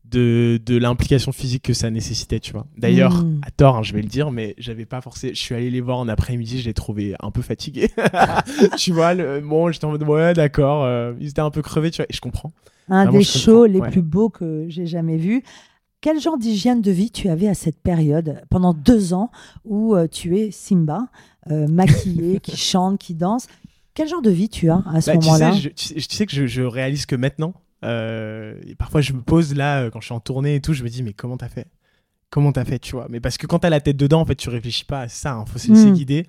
de, de l'implication physique que ça nécessitait, tu vois. D'ailleurs, Mm. à tort, hein, je vais le dire, mais j'avais pas forcé. Je suis allé les voir en après-midi, je les trouvais un peu fatigués. tu vois, le... bon, j'étais en mode ouais, d'accord, euh, ils étaient un peu crevés, tu vois, et je comprends. un Vraiment, des comprends, shows les ouais. plus beaux que j'ai jamais vus. Quel genre d'hygiène de vie tu avais à cette période, pendant deux ans, où euh, tu es Simba, euh, maquillé, qui chante, qui danse? Quel genre de vie tu as à ce Bah, tu, moment-là? sais, tu, sais, tu sais que je, je réalise que maintenant, euh, et parfois je me pose là, euh, quand je suis en tournée et tout, je me dis, mais comment t'as fait? Comment t'as fait, tu vois? Mais parce que quand t'as la tête dedans, en fait, tu réfléchis pas à ça, il faut se laisser Mm. guider.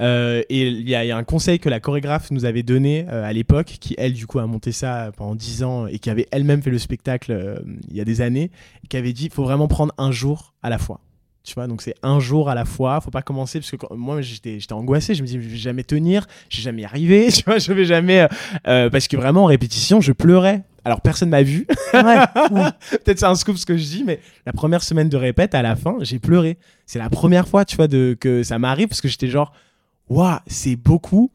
Euh, et il y, a il y a un conseil que la chorégraphe nous avait donné euh, à l'époque, qui elle, du coup, a monté ça pendant 10 ans et qui avait elle-même fait le spectacle euh, il y a des années, et qui avait dit, il faut vraiment prendre un jour à la fois. Tu vois, donc c'est un jour à la fois. Faut pas commencer parce que quand- moi j'étais angoissé. Je me dis je vais jamais tenir, je vais jamais y arriver. Tu vois, je vais jamais parce que vraiment en répétition je pleurais. Alors personne m'a vu. Ouais, ouais. Peut-être c'est un scoop ce que je dis, mais la première semaine de répète à la fin j'ai pleuré. C'est la première fois tu vois de que ça m'arrive parce que j'étais genre waouh c'est beaucoup.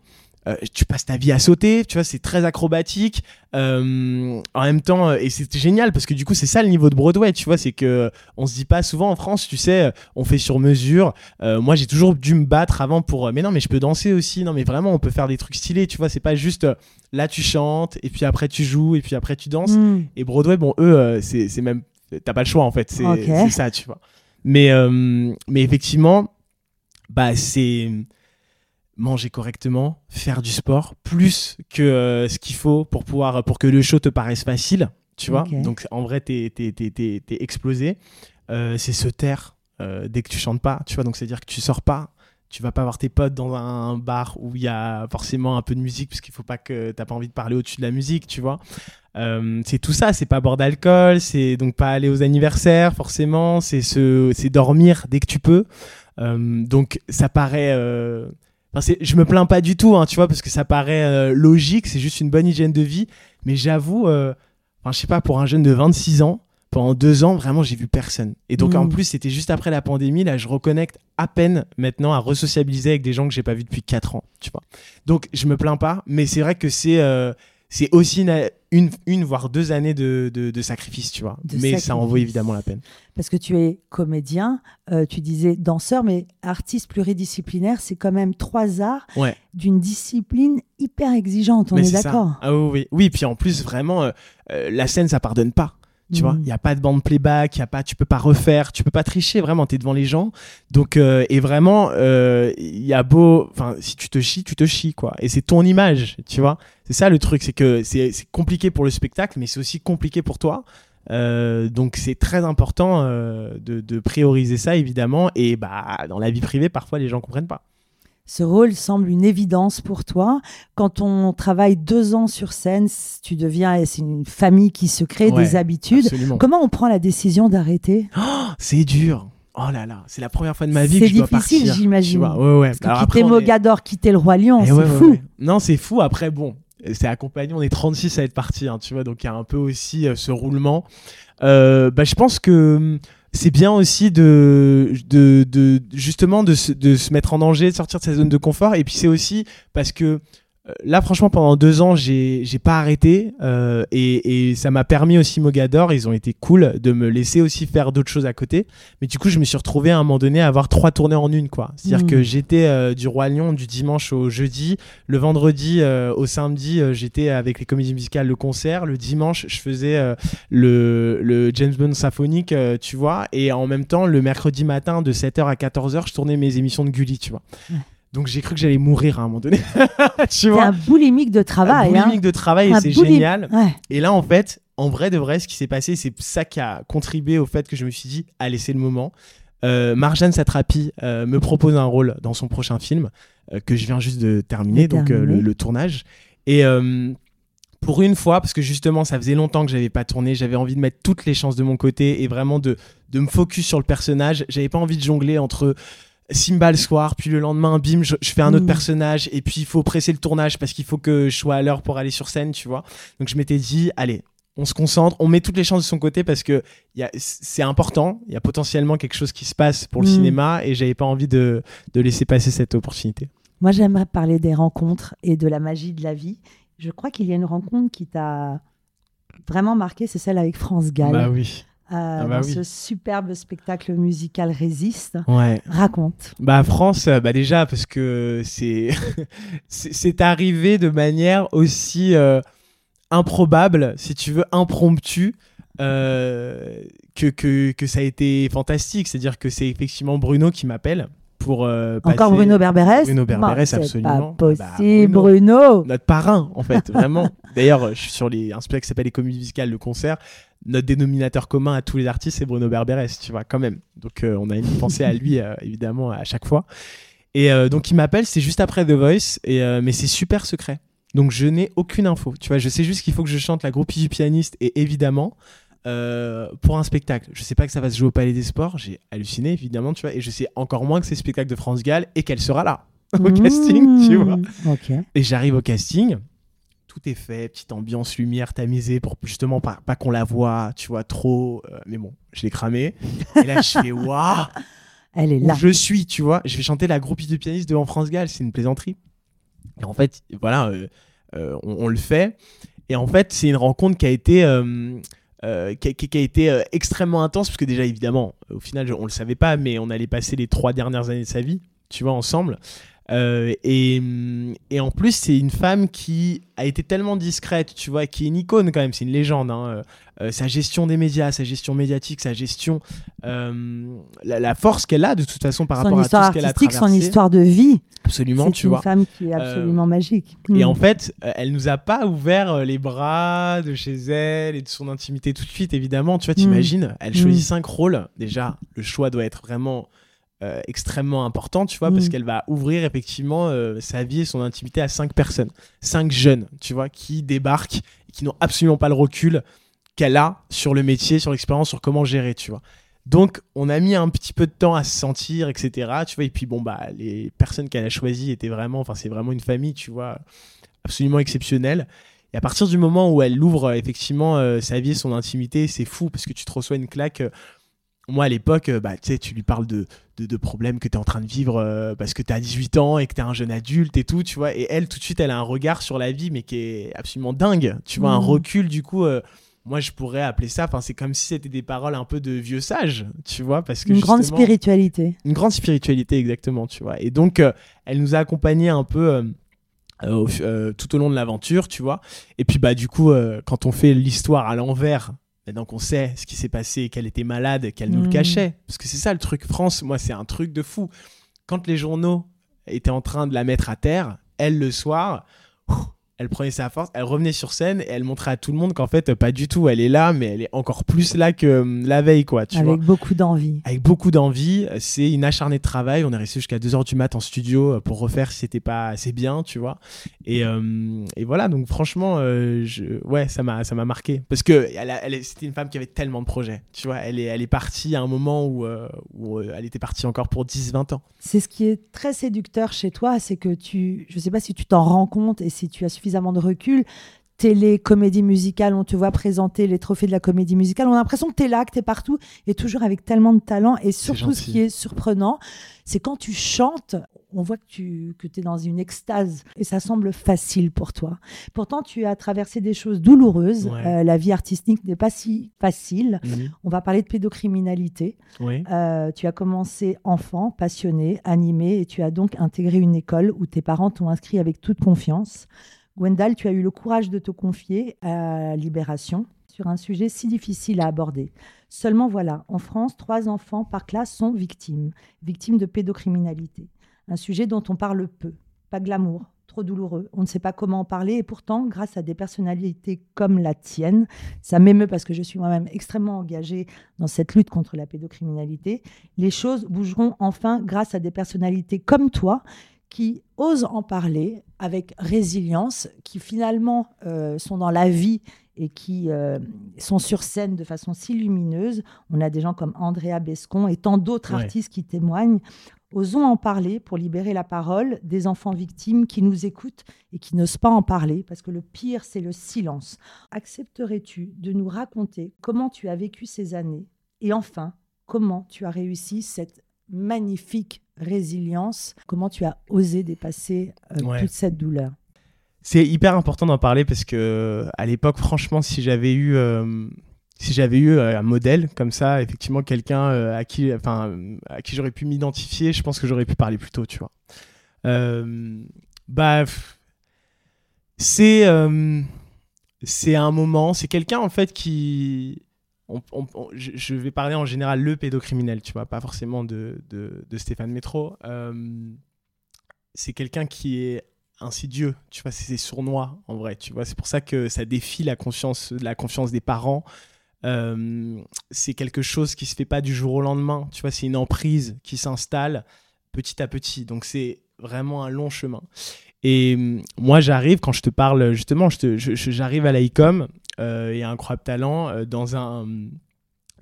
Euh, tu passes ta vie à sauter, tu vois, c'est très acrobatique. Euh, en même temps, euh, et c'était génial parce que du coup, c'est ça le niveau de Broadway, tu vois, c'est que on se dit pas souvent en France, tu sais, on fait sur mesure. Euh, moi, j'ai toujours dû me battre avant pour, mais non, mais je peux danser aussi. Non, mais vraiment, on peut faire des trucs stylés, tu vois, c'est pas juste là tu chantes et puis après tu joues et puis après tu danses. Mm. Et Broadway, bon, eux, c'est c'est même. T'as pas le choix en fait, c'est c'est ça, tu vois. Mais, mais effectivement, bah, c'est manger correctement, faire du sport, plus que euh, ce qu'il faut pour, pouvoir, pour que le show te paraisse facile, tu vois. Donc en vrai, t'es t'es explosé. Euh, c'est se taire euh, dès que tu chantes pas, tu vois. Donc c'est-à-dire que tu sors pas. Tu vas pas voir tes potes dans un bar où il y a forcément un peu de musique, parce qu'il faut pas que t'as pas envie de parler au-dessus de la musique, tu vois. C'est tout ça, c'est pas boire d'alcool, c'est donc pas aller aux anniversaires forcément, c'est dormir dès que tu peux. Donc ça paraît, enfin, je me plains pas du tout, hein, tu vois, parce que ça paraît euh, logique, c'est juste une bonne hygiène de vie. Mais j'avoue, euh, enfin, je sais pas, pour un jeune de 26 ans, pendant deux ans, vraiment, j'ai vu personne. Et donc, en plus, c'était juste après la pandémie. Là, je reconnecte à peine maintenant à resociabiliser avec des gens que j'ai pas vus depuis quatre ans, tu vois. Donc, je me plains pas, mais c'est vrai que c'est euh, c'est aussi une, une, voire deux années de, de, de sacrifice, tu vois. De mais ça en vaut évidemment la peine. Parce que tu es comédien, euh, tu disais danseur, mais artiste pluridisciplinaire, c'est quand même trois arts Ouais. d'une discipline hyper exigeante, on Mais est, d'accord? Ah oui, oui. Oui, puis en plus, vraiment, euh, euh, la scène, ça pardonne pas. Tu Mm. vois, il y a pas de bande playback, y a pas, tu peux pas refaire, tu peux pas tricher, vraiment, tu es devant les gens. Donc, euh, et vraiment, il y a beau, enfin, si tu te chies, tu te chies, quoi. Et c'est ton image, tu vois. C'est ça le truc, c'est que c'est c'est compliqué pour le spectacle, mais c'est aussi compliqué pour toi. Euh, donc c'est très important euh, de, de prioriser ça évidemment et bah dans la vie privée parfois les gens comprennent pas. Ce rôle semble une évidence pour toi. Quand on travaille deux ans sur scène, tu deviens, c'est une famille qui se crée Ouais, des habitudes. Absolument. Comment on prend la décision d'arrêter? C'est dur. Oh là là, c'est la première fois de ma vie C'est que je dois difficile, partir. j'imagine. Tu vois, ouais, ouais. Parce que Alors quitter après, est- Mogador, quitter le Roi Lion, Eh c'est fou. Non, c'est fou. Après, bon, c'est accompagné. On est 36 à être partis, hein, tu vois. Donc, il y a un peu aussi euh, ce roulement. Euh, bah, je pense que hum, c'est bien aussi de, justement de se, de se mettre en danger, de sortir de sa zone de confort. Et puis, c'est aussi parce que là, franchement, pendant deux ans, j'ai j'ai pas arrêté euh, et, et ça m'a permis aussi Mogador. Ils ont été cool de me laisser aussi faire d'autres choses à côté. Mais du coup, je me suis retrouvé à un moment donné à avoir trois tournées en une, quoi. C'est-à-dire Mm. que j'étais euh, du Roi Lion du dimanche au jeudi, le vendredi euh, au samedi, j'étais avec les comédies musicales le concert. Le dimanche, je faisais le, le James Bond symphonique, tu vois. Et en même temps, le mercredi matin de 7h à 14h, je tournais mes émissions de Gulli, tu vois. Donc j'ai cru que j'allais mourir à un moment donné. tu C'est vois un boulimique de travail. un hein. boulimique de travail et c'est boulim- génial. Ouais. Et là, en fait, en vrai de vrai, ce qui s'est passé, c'est ça qui a contribué au fait que je me suis dit, allez, c'est le moment. euh, Marjane Satrapi euh, me propose un rôle dans son prochain film euh, que je viens juste de terminer, De donc euh, terminer. le, le tournage. Et pour une fois, parce que justement, ça faisait longtemps que j'avais pas tourné, j'avais envie de mettre toutes les chances de mon côté et vraiment de, de me focus sur le personnage. J'avais pas envie de jongler entre Simba le soir, puis le lendemain, bim, je, je fais un autre Mm. personnage, et puis il faut presser le tournage parce qu'il faut que je sois à l'heure pour aller sur scène, tu vois. Donc je m'étais dit, allez, on se concentre, on met toutes les chances de son côté parce que il y a- c'est important, il y a potentiellement quelque chose qui se passe pour le Mm. cinéma, et j'avais pas envie de, de laisser passer cette opportunité. Moi, j'aimerais parler des rencontres et de la magie de la vie. Je crois qu'il y a une rencontre qui t'a vraiment marqué, c'est celle avec France Gall, Bah oui. Euh, bah dans oui. ce superbe spectacle musical Résiste. Ouais. Raconte. Bah France, euh, bah déjà parce que c'est c'est arrivé de manière aussi euh, improbable, si tu veux, impromptue, euh, que, que que ça a été fantastique. C'est-à-dire que c'est effectivement Bruno qui m'appelle pour euh, Encore Bruno Berberès? Bruno Berberès, absolument. pas Bah, possible, Bruno. Bruno. notre parrain en fait vraiment d'ailleurs je suis sur les un spectacle qui s'appelle les comédies musicales le concert notre dénominateur commun à tous les artistes c'est Bruno Berberès tu vois quand même donc euh, on a une pensée à lui euh, évidemment à chaque fois et euh, donc il m'appelle c'est juste après The Voice et mais c'est super secret donc je n'ai aucune info tu vois je sais juste qu'il faut que je chante la groupie du pianiste et évidemment pour un spectacle. Je sais pas que ça va se jouer au Palais des Sports, j'ai halluciné évidemment, tu vois, et je sais encore moins que c'est le spectacle de France Gall et qu'elle sera là au casting, tu vois. Mmh. Et j'arrive au casting, tout est fait, petite ambiance lumière tamisée pour justement pas, pas qu'on la voit, tu vois, trop. euh, mais bon, je l'ai cramé. Et là, je fais waouh, Elle est où là. je suis, tu vois. Je vais chanter la groupie de pianistes devant France Gall, c'est une plaisanterie. Et en fait, voilà, euh, euh, on, on le fait. Et en fait, c'est une rencontre qui a été. euh, qui, a, qui- qui a été euh, extrêmement intense parce que déjà évidemment au final on le savait pas mais on allait passer les trois dernières années de sa vie tu vois ensemble Euh, et, et en plus, c'est une femme qui a été tellement discrète, tu vois, qui est une icône quand même, c'est une légende. hein. Euh, euh, sa gestion des médias, sa gestion médiatique, sa gestion, euh, la, la force qu'elle a de toute façon par Son rapport à tout ce qu'elle a traversé. son histoire de vie. Absolument, C'est tu une vois. femme qui est absolument magique. Et en fait, euh, elle nous a pas ouvert les bras de chez elle et de son intimité tout de suite, évidemment. Tu vois, t'imagines, elle choisit Mm. cinq rôles. Déjà, le choix doit être vraiment euh, extrêmement important, tu vois, parce Mm. qu'elle va ouvrir effectivement euh, sa vie et son intimité à cinq personnes, cinq jeunes, tu vois, qui débarquent et qui n'ont absolument pas le recul qu'elle a sur le métier, sur l'expérience, sur comment gérer, tu vois. Donc, on a mis un petit peu de temps à se sentir, etc. Tu vois, et puis bon, bah, les personnes qu'elle a choisies étaient vraiment, enfin, c'est vraiment une famille, tu vois, absolument exceptionnelle. Et à partir du moment où elle ouvre euh, effectivement euh, sa vie et son intimité, c'est fou parce que tu te reçois une claque. Moi, à l'époque, euh, bah, tu lui parles de, de, de problèmes que tu es en train de vivre euh, parce que tu as 18 ans et que tu es un jeune adulte et tout, tu vois. Et elle, tout de suite, elle a un regard sur la vie, mais qui est absolument dingue. Tu vois, un Mhm. recul, du coup. euh, moi, je pourrais appeler ça, enfin, c'est comme si c'était des paroles un peu de vieux sage, tu vois, parce que Une grande spiritualité. une grande spiritualité exactement tu vois et donc euh, elle nous a accompagnés un peu au tout au long de l'aventure tu vois et puis bah du coup quand on fait l'histoire à l'envers maintenant qu'on sait ce qui s'est passé qu'elle était malade qu'elle nous le Mhm. cachait. Parce que c'est ça le truc. France moi c'est un truc de fou. Quand les journaux étaient en train de la mettre à terre elle le soir elle prenait sa force, elle revenait sur scène et elle montrait à tout le monde qu'en fait, pas du tout, elle est là, mais elle est encore plus là que euh, la veille, quoi, tu vois avec beaucoup d'envie. avec beaucoup d'envie. C'est une acharnée de travail. On est resté jusqu'à 2h du mat en studio euh, pour refaire si c'était pas assez bien, tu vois. Et, euh, et voilà, donc franchement, euh, je, ouais, ça m'a, ça m'a marqué. Parce que elle a- elle c'était une femme qui avait tellement de projets, tu vois. Elle est, elle est partie à un moment où, où, elle était partie encore pour 10-20 ans. C'est ce qui est très séducteur chez toi, c'est que tu, je ne sais pas si tu t'en rends compte et si tu as suffisamment de recul, télé, comédie musicale, on te voit présenter les trophées de la comédie musicale, on a l'impression que tu es là, que tu es partout et toujours avec tellement de talent. Et surtout, ce qui est surprenant, c'est quand tu chantes, on voit que tu que es dans une extase et ça semble facile pour toi. Pourtant, tu as traversé des choses douloureuses. Ouais. Euh, la vie artistique n'est pas si facile. Mhm. On va parler de pédocriminalité. Oui. Euh, tu as commencé enfant, passionné, animé, et tu as donc intégré une école où tes parents t'ont inscrit avec toute confiance. Gwendal, tu as eu le courage de te confier à Libération sur un sujet si difficile à aborder. Seulement voilà, en France, trois enfants par classe sont victimes, victimes de pédocriminalité. Un sujet dont on parle peu. Pas glamour, trop douloureux. On ne sait pas comment en parler et pourtant, grâce à des personnalités comme la tienne, ça m'émeut parce que je suis moi-même extrêmement engagée dans cette lutte contre la pédocriminalité, les choses bougeront enfin grâce à des personnalités comme toi qui osent en parler avec résilience, qui finalement euh, sont dans la vie et qui euh, sont sur scène de façon si lumineuse. On a des gens comme Andrea Bescon et tant d'autres artistes qui témoignent. Osons en parler pour libérer la parole des enfants victimes qui nous écoutent et qui n'osent pas en parler, parce que le pire, c'est le silence. Accepterais-tu de nous raconter comment tu as vécu ces années et enfin, comment tu as réussi cette magnifique résilience, comment tu as osé dépasser euh, toute cette douleur? C'est hyper important d'en parler parce que à l'époque, franchement, si j'avais eu euh, si j'avais eu euh, un modèle comme ça, effectivement, quelqu'un euh, à qui, enfin, à qui j'aurais pu m'identifier, je pense que j'aurais pu parler plus tôt, tu vois. Bah, c'est c'est un moment, c'est quelqu'un en fait qui, je, vais parler en général le pédocriminel, tu vois, pas forcément de, Stéphane Métro. c'est quelqu'un qui est insidieux, tu vois, c'est sournois en vrai, tu vois. C'est pour ça que ça défie la conscience, la confiance des parents. Euh, c'est quelque chose qui se fait pas du jour au lendemain. Tu vois, c'est une emprise qui s'installe petit à petit. Donc c'est vraiment un long chemin. Et euh, moi, j'arrive, quand je te parle, justement, j'arrive à l'ICOM euh, et à Incroyable Talent euh, dans, un,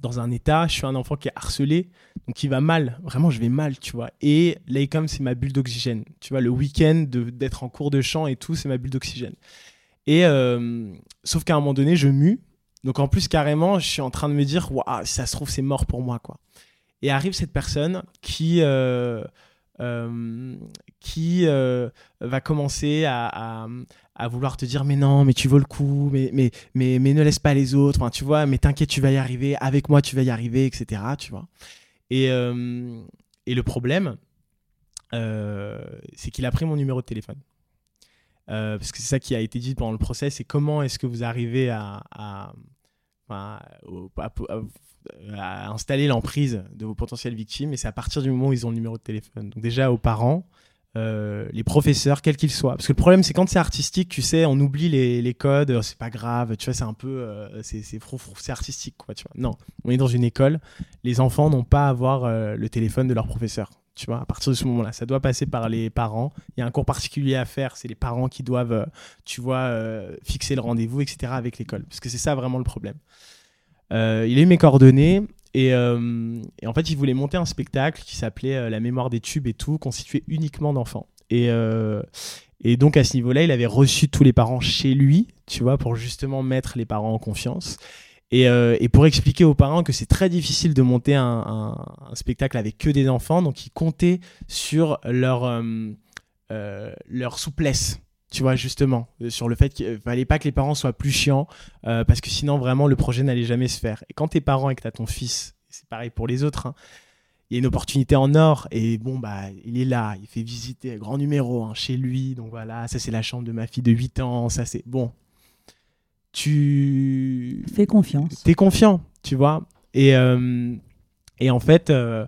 dans un état, je suis un enfant qui est harcelé, donc qui va mal. Vraiment, je vais mal, tu vois. Et l'ICOM, c'est ma bulle d'oxygène. Tu vois, le week-end, d'être en cours de chant et tout, c'est ma bulle d'oxygène. Et sauf qu'à un moment donné, je mue donc en plus, carrément, je suis en train de me dire, waouh, si ça se trouve, c'est mort pour moi, quoi. Et arrive cette personne qui, euh, euh, qui euh, va commencer à, vouloir te dire, mais non, mais tu vaux le coup, mais, mais, mais, mais ne laisse pas les autres, enfin, tu vois, mais t'inquiète, tu vas y arriver, avec moi, tu vas y arriver, etc., tu vois. Et, et le problème, c'est qu'il a pris mon numéro de téléphone. Euh, parce que c'est ça qui a été dit pendant le procès, c'est comment est-ce que vous arrivez à, à, installer l'emprise de vos potentielles victimes, et c'est à partir du moment où ils ont le numéro de téléphone. Donc déjà aux parents, euh, les professeurs, quels qu'ils soient. Parce que le problème, c'est quand c'est artistique, tu sais, on oublie les, codes, oh, c'est pas grave, tu vois, c'est un peu, euh, c'est c'est artistique, quoi, tu vois. Non, on est dans une école, les enfants n'ont pas à avoir le téléphone de leur professeur tu vois, à partir de ce moment-là. Ça doit passer par les parents. Il y a un cours particulier à faire, c'est les parents qui doivent, euh, tu vois, euh, fixer le rendez-vous, etc. avec l'école. Parce que c'est ça vraiment le problème. Euh, il a mes coordonnées et, en fait, il voulait monter un spectacle qui s'appelait La mémoire des tubes et tout, constitué uniquement d'enfants. Et, et donc à ce niveau-là, il avait reçu tous les parents chez lui, tu vois, pour justement mettre les parents en confiance. Euh, et, pour expliquer aux parents que c'est très difficile de monter un, spectacle avec que des enfants, donc ils comptaient sur leur, euh, euh, leur souplesse. Tu vois, justement, sur le fait qu'il ne fallait pas que les parents soient plus chiants, parce que sinon, vraiment, le projet n'allait jamais se faire. Et quand t'es parent et que t'as ton fils, c'est pareil pour les autres, hein, il y a une opportunité en or et bon bah il est là, il fait visiter un grand numéro hein, chez lui, donc voilà, ça c'est la chambre de ma fille de 8 ans, ça c'est bon, tu fais confiance. Tu es confiant, tu vois. Et, euh, et en fait, euh,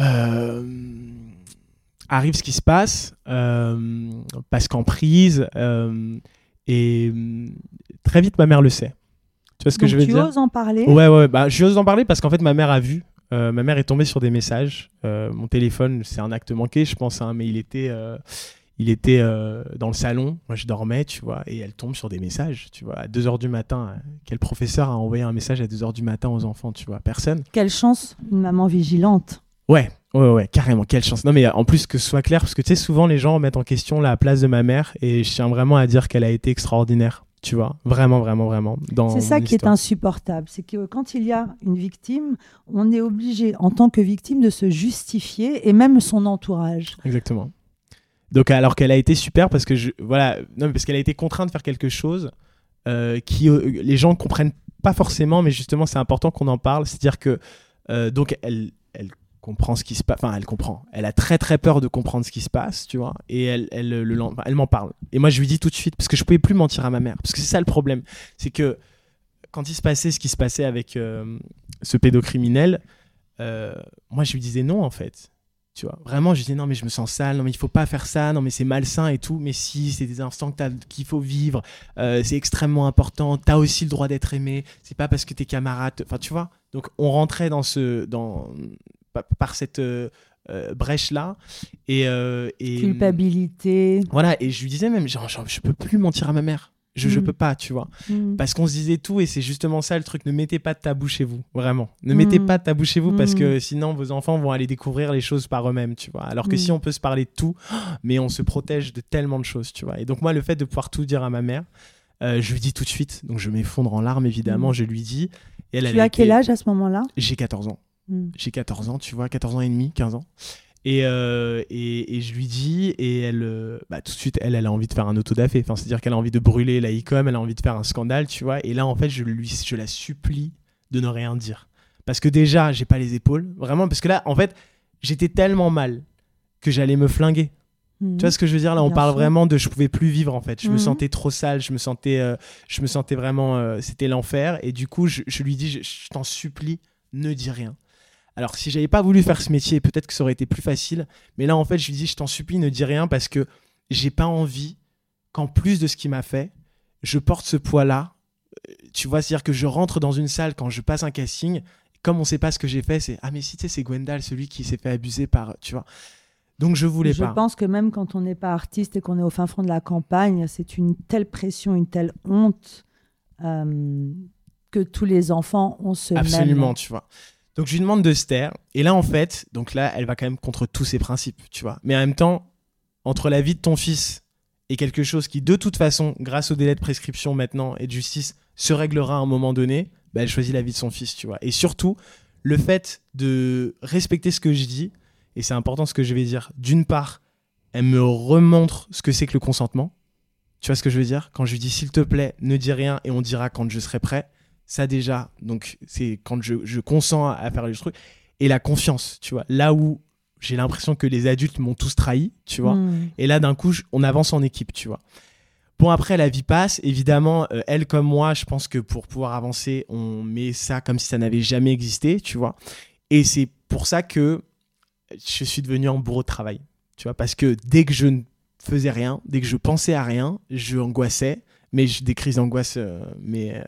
euh, arrive ce qui se passe, parce qu'en prise, et très vite, ma mère le sait. Tu vois ce que je veux dire? Tu oses en parler? Ouais, ouais, bah, j'ose en parler parce qu'en fait, ma mère a vu. ma mère est tombée sur des messages. mon téléphone, c'est un acte manqué, je pense, hein, mais il était il était euh, dans le salon, moi je dormais, tu vois, et elle tombe sur des messages, tu vois, à 2h du matin. Quel professeur a envoyé un message à 2h du matin aux enfants, tu vois? Personne. Quelle chance, une maman vigilante. Ouais, ouais, ouais, carrément, quelle chance. Non, mais en plus que ce soit clair, parce que tu sais, souvent les gens mettent en question la place de ma mère, et je tiens vraiment à dire qu'elle a été extraordinaire. Tu vois, vraiment, vraiment, vraiment. C'est ça qui est insupportable. C'est que quand il y a une victime, on est obligé, en tant que victime, de se justifier et même son entourage. Exactement. Donc alors qu'elle a été super parce que je, voilà, non, parce qu'elle a été contrainte de faire quelque chose euh, qui euh, les gens comprennent pas forcément, mais justement c'est important qu'on en parle. C'est-à-dire que euh, donc elle, elle comprend ce qui se passe, enfin elle comprend. Elle a très très peur de comprendre ce qui se passe, tu vois, et elle, elle, le, elle m'en parle. Et moi je lui dis tout de suite parce que je pouvais plus mentir à ma mère, parce que c'est ça le problème, c'est que quand il se passait ce qui se passait avec ce pédocriminel, moi je lui disais non en fait Tu vois, vraiment, je disais non, mais je me sens sale, non, mais il faut pas faire ça, non, mais c'est malsain et tout. Mais si, c'est des instants qu'il faut vivre, euh, c'est extrêmement important. T'as aussi le droit d'être aimé. C'est pas parce que tes camarades. Enfin, tu vois. Donc, on rentrait dans ce. Dans, pa- par cette euh, euh, brèche-là. Et, euh, et. Culpabilité. Voilà, et je lui disais même, genre, genre, je peux plus mentir à ma mère. Je, je Mm. peux pas, tu vois. Mm. Parce qu'on se disait tout, et c'est justement ça le truc. Ne mettez pas de tabou chez vous, vraiment. Ne mettez Mm. pas de tabou chez vous parce que sinon vos enfants vont aller découvrir les choses par eux-mêmes, tu vois. Alors que si on peut se parler de tout, mais on se protège de tellement de choses, tu vois. Et donc moi, le fait de pouvoir tout dire à ma mère, euh, je lui dis tout de suite. Donc je m'effondre en larmes, évidemment, Mm. je lui dis. Et elle, Tu as quel âge à ce moment-là? J'ai 14 ans Mm. j'ai 14 ans, tu vois, 14 ans et demi, 15 ans. Et, euh, et, et je lui dis, et elle, euh, bah, tout de suite, elle, elle a envie de faire un autodafé. Enfin, c'est-à-dire qu'elle a envie de brûler la ICOM, elle a envie de faire un scandale, tu vois. Et là, en fait, je, lui, je la supplie de ne rien dire. Parce que déjà, j'ai pas les épaules, vraiment, parce que là, en fait, j'étais tellement mal que j'allais me flinguer. Mm. Tu vois ce que je veux dire? Là, on Bien parle sûr. vraiment de je pouvais plus vivre en fait. Je me Mhm. sentais trop sale, je me sentais, euh, je me sentais vraiment, euh, c'était l'enfer. Et du coup, je, je lui dis, je, je t'en supplie, ne dis rien. Alors, si j'avais pas voulu faire ce métier, peut-être que ça aurait été plus facile. Mais là, en fait, je lui dis, je t'en supplie, ne dis rien parce que j'ai pas envie qu'en plus de ce qu'il m'a fait, je porte ce poids-là. Euh, Tu vois, c'est-à-dire que je rentre dans une salle quand je passe un casting. Comme on sait pas ce que j'ai fait, c'est ah mais si tu sais c'est Gwendal celui qui s'est fait abuser par tu vois. Donc je voulais Je pas. pense que même quand on n'est pas artiste et qu'on est au fin fond de la campagne, c'est une telle pression, une telle honte euh, que tous les enfants ont ce Absolument, même. tu vois. Donc je lui demande de se taire. Et là, en fait, donc là, elle va quand même contre tous ses principes, tu vois. Mais en même temps, entre la vie de ton fils et quelque chose qui, de toute façon, grâce au délai de prescription maintenant et de justice, se réglera à un moment donné, bah, elle choisit la vie de son fils, tu vois. Et surtout, le fait de respecter ce que je dis, et c'est important ce que je vais dire, d'une part, elle me remontre ce que c'est que le consentement. Tu vois ce que je veux dire? Quand je lui dis s'il te plaît, ne dis rien et on dira quand je serai prêt. Ça déjà, donc c'est quand je, je consens à, à faire le truc. Et la confiance, tu vois. Là où j'ai l'impression que les adultes m'ont tous trahi, tu vois. Mm. Et là, d'un coup, je- on avance en équipe, tu vois. Bon, après, la vie passe. Évidemment, euh, elle comme moi, je pense que pour pouvoir avancer, on met ça comme si ça n'avait jamais existé, tu vois. Et c'est pour ça que je suis devenu un bourreau de travail, tu vois. Parce que dès que je ne faisais rien, dès que je pensais à rien, je angoissais. Mais je- des crises d'angoisse, euh, mais euh,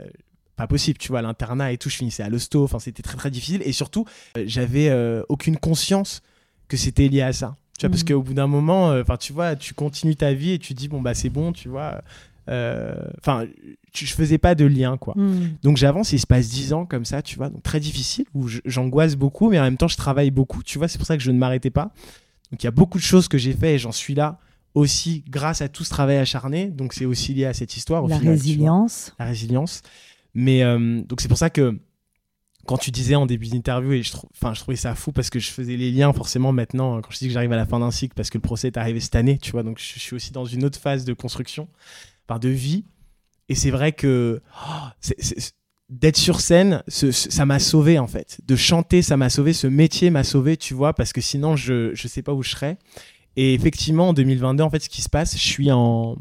pas possible, tu vois. L'internat et tout, je finissais à l'hosto. Enfin, c'était très, très difficile. Et surtout, euh, j'avais euh, aucune conscience que c'était lié à ça. Tu vois, parce Mhm. qu'au bout d'un moment, euh, enfin, tu vois, tu continues ta vie et tu dis, bon, bah, c'est bon, tu vois. Enfin, je faisais pas de lien, quoi. Mm. Donc j'avance, il se passe 10 ans comme ça, tu vois, donc très difficile, où j'angoisse beaucoup, mais en même temps je travaille beaucoup, tu vois, c'est pour ça que je ne m'arrêtais pas. Donc il y a beaucoup de choses que j'ai fait et j'en suis là aussi grâce à tout ce travail acharné, donc c'est aussi lié à cette histoire. Au La final, résilience. La résilience. Mais euh, donc c'est pour ça que quand tu disais en début d'interview, et je, enfin, je trouvais ça fou parce que je faisais les liens forcément maintenant, quand je dis que j'arrive à la fin d'un cycle, parce que le procès est arrivé cette année, tu vois, donc je, suis aussi dans une autre phase de construction, enfin de vie. Et c'est vrai que oh, d'être sur scène, ça m'a sauvé en fait. De chanter, ça m'a sauvé. Ce métier m'a sauvé, tu vois, parce que sinon, je ne sais pas où je serais. Et effectivement, en 2022, en fait, ce qui se passe, je suis en,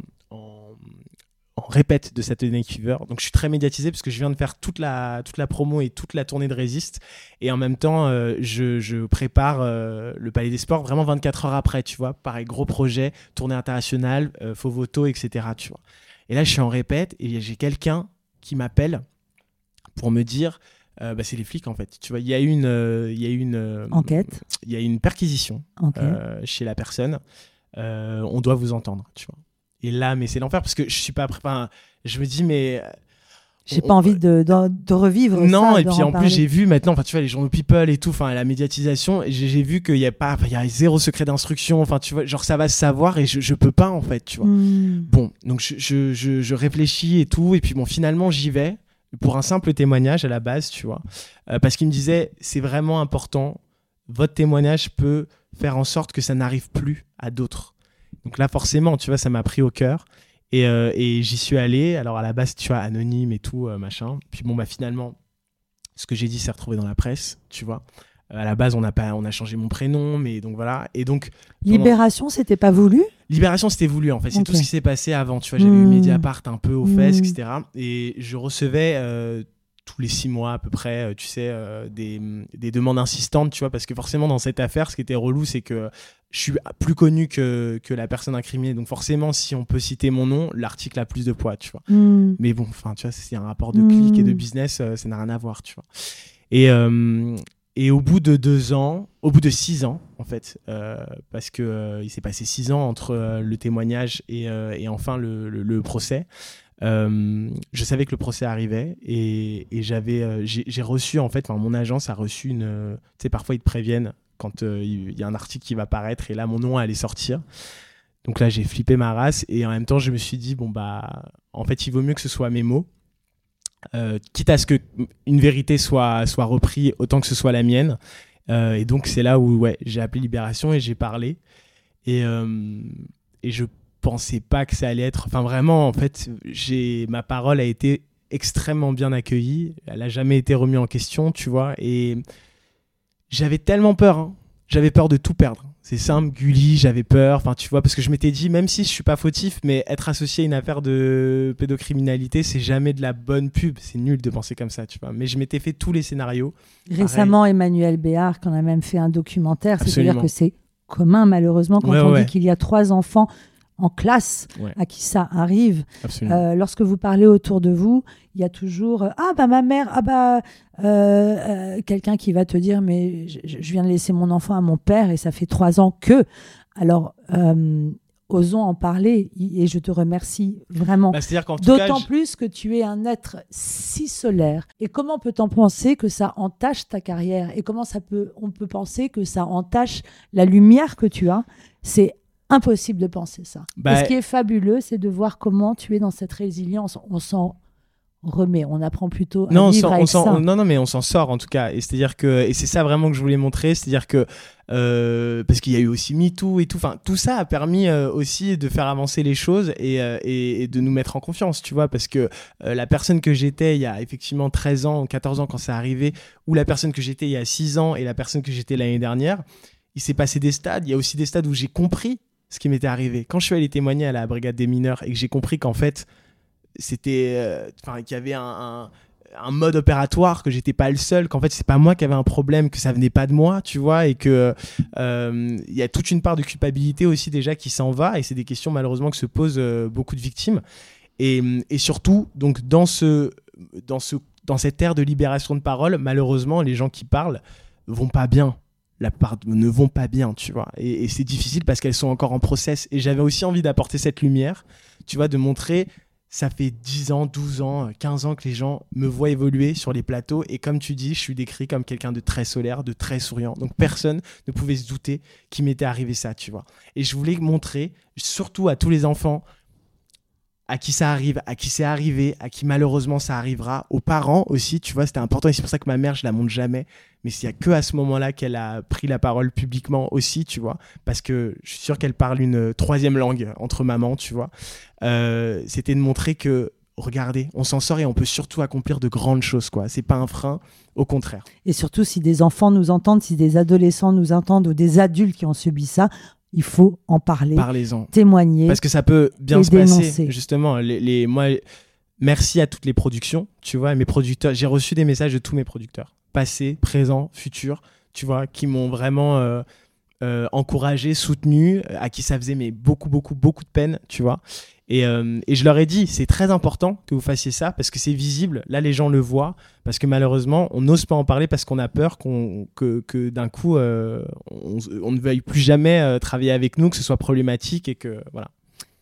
en répète de Saturday Night Fever. Donc, je suis très médiatisé parce que je viens de faire toute la, toute la promo et toute la tournée de Résiste. Et en même temps, euh, je, je prépare euh, le Palais des Sports vraiment 24 heures après, tu vois. Pareil, gros projet, tournée internationale, euh, faux voto, etc., tu vois. Et là, je suis en répète et j'ai quelqu'un qui m'appelle pour me dire, euh, bah, c'est les flics en fait. Tu vois, il y a une, euh, il y a une euh, Enquête. il y a une perquisition chez la personne. On doit vous entendre, tu vois. Et là, mais c'est l'enfer parce que je suis pas prêt. enfin, je me dis, mais J'ai on- pas envie de, de, de revivre non, ça. et puis en plus, j'ai vu maintenant, enfin, tu vois, les journaux People et tout, enfin, la médiatisation, et j'ai j'ai vu qu'il y a pas, il y a zéro secret d'instruction, enfin, tu vois, genre, ça va se savoir et je, je peux pas, en fait, tu vois. Mm. Bon, donc je, je, je, je réfléchis et tout, et puis bon, finalement, j'y vais pour un simple témoignage à la base, tu vois, Euh, parce qu'il me disait, c'est vraiment important, votre témoignage peut faire en sorte que ça n'arrive plus à d'autres. Donc là, forcément, tu vois, ça m'a pris au cœur. Et, euh, et j'y suis allé. Alors à la base, tu vois, anonyme et tout, euh, machin. Puis bon, bah finalement, ce que j'ai dit s'est retrouvé dans la presse, tu vois. Euh, à la base, on a, pas, on a changé mon prénom, mais donc voilà. Et donc, pendant- Libération, c'était pas voulu? Libération, c'était voulu en fait. C'est tout ce qui s'est passé avant. Tu vois, j'avais eu Mm. Mediapart un peu aux fesses, Mm. etc. Et je recevais tous les six mois à peu près, tu sais, des, des, demandes insistantes, tu vois, parce que forcément dans cette affaire, ce qui était relou, c'est que je suis plus connu que, que, la personne incriminée. Donc forcément, si on peut citer mon nom, l'article a plus de poids, tu vois. Hmm. Mais bon, enfin, tu vois, c'est un rapport de clic et de hmm. business, euh, ça n'a rien à voir, tu vois. Et, euh, et au bout de deux ans, au bout de six ans, en fait, euh, parce que il s'est passé six ans entre le témoignage et, et enfin le, le, procès. Je savais que le procès arrivait et, j'avais, j'ai reçu en fait, mon agence a reçu une, tu sais, parfois ils te préviennent quand euh, il y a un article qui va paraître et là mon nom allait sortir. Donc là j'ai flippé ma race et en même temps je me suis dit bon bah en fait il vaut mieux que ce soit mes mots. Euh, quitte à ce que une vérité soit soit reprise autant que ce soit la mienne. Euh, et donc c'est là où ouais, j'ai appelé Libération et j'ai parlé et et je pensais pas que ça allait être enfin vraiment en fait j'ai ma parole a été extrêmement bien accueillie elle a jamais été remise en question tu vois et j'avais tellement peur. Hein. J'avais peur de tout perdre. C'est simple, Gulli, j'avais peur. Enfin, tu vois, parce que je m'étais dit, même si je suis pas fautif, mais être associé à une affaire de pédocriminalité, c'est jamais de la bonne pub. C'est nul de penser comme ça, tu vois. Mais je m'étais fait tous les scénarios. Récemment, Emmanuel Béard, qui en a même fait un documentaire, c'est-à-dire que c'est commun, malheureusement, quand on dit qu'il y a trois enfants en classe à qui ça arrive. Euh, lorsque vous parlez autour de vous, il y a toujours euh, ah bah ma mère, ah bah euh, quelqu'un qui va te dire mais je, viens de laisser mon enfant à mon père et ça fait trois ans que. Alors osons en parler et je te remercie vraiment. Bah, D'autant plus que tu es un être si solaire. Et comment peut-on penser que ça entache ta carrière? Et comment ça peut, on peut penser que ça entache la lumière que tu as? C'est impossible de penser ça. Bah, ce qui est fabuleux, c'est de voir comment tu es dans cette résilience. On s'en remet, on apprend plutôt à non, vivre avec ça. non, non, mais on s'en sort en tout cas. Et c'est-à-dire que, et c'est ça vraiment que je voulais montrer, c'est-à-dire que euh, parce qu'il y a eu aussi MeToo et tout, enfin tout ça a permis euh, aussi de faire avancer les choses et, euh, et, de nous mettre en confiance, tu vois, parce que la personne que j'étais il y a effectivement 13 ans, 14 ans quand c'est arrivé, ou la personne que j'étais il y a 6 ans et la personne que j'étais l'année dernière, il s'est passé des stades. Il y a aussi des stades où j'ai compris ce qui m'était arrivé. Quand je suis allé témoigner à la brigade des mineurs et que j'ai compris qu'en fait, c'était. Euh, enfin, qu'il y avait un, mode opératoire, que j'étais pas le seul, qu'en fait, c'est pas moi qui avais un problème, que ça venait pas de moi, tu vois, et que euh, il y a toute une part de culpabilité aussi déjà qui s'en va, et c'est des questions malheureusement que se posent euh, beaucoup de victimes. Et, et, surtout, donc, dans, ce, dans, ce, dans cette ère de libération de parole, malheureusement, les gens qui parlent vont pas bien la part ne vont pas bien, tu vois. Et, c'est difficile parce qu'elles sont encore en process. Et j'avais aussi envie d'apporter cette lumière, tu vois, de montrer, ça fait 10 ans, 12 ans, 15 ans que les gens me voient évoluer sur les plateaux. Et comme tu dis, je suis décrit comme quelqu'un de très solaire, de très souriant. Donc personne ne pouvait se douter qu'il m'était arrivé ça, tu vois. Et je voulais montrer, surtout à tous les enfants, à qui ça arrive, à qui c'est arrivé, à qui malheureusement ça arrivera, aux parents aussi, tu vois, c'était important et c'est pour ça que ma mère, je la montre jamais, mais s'il y a que à ce moment-là qu'elle a pris la parole publiquement aussi, tu vois, parce que je suis sûr qu'elle parle une troisième langue entre mamans, tu vois, euh, c'était de montrer que regardez, on s'en sort et on peut surtout accomplir de grandes choses, quoi. C'est pas un frein, au contraire. Et surtout, si des enfants nous entendent, si des adolescents nous entendent ou des adultes qui ont subi ça, il faut en parler, témoigner. Parce que ça peut bien se passer. Justement, les, moi, merci à toutes les productions, tu vois, mes producteurs. J'ai reçu des messages de tous mes producteurs, passés, présents, futurs, tu vois, qui m'ont vraiment euh, euh, encouragé, soutenu, à qui ça faisait mais beaucoup, beaucoup, beaucoup de peine, tu vois. Euh, et, je leur ai dit, c'est très important que vous fassiez ça parce que c'est visible. Là, les gens le voient parce que malheureusement, on n'ose pas en parler parce qu'on a peur que, d'un coup, euh, on, ne veuille plus jamais euh, travailler avec nous, que ce soit problématique et que voilà.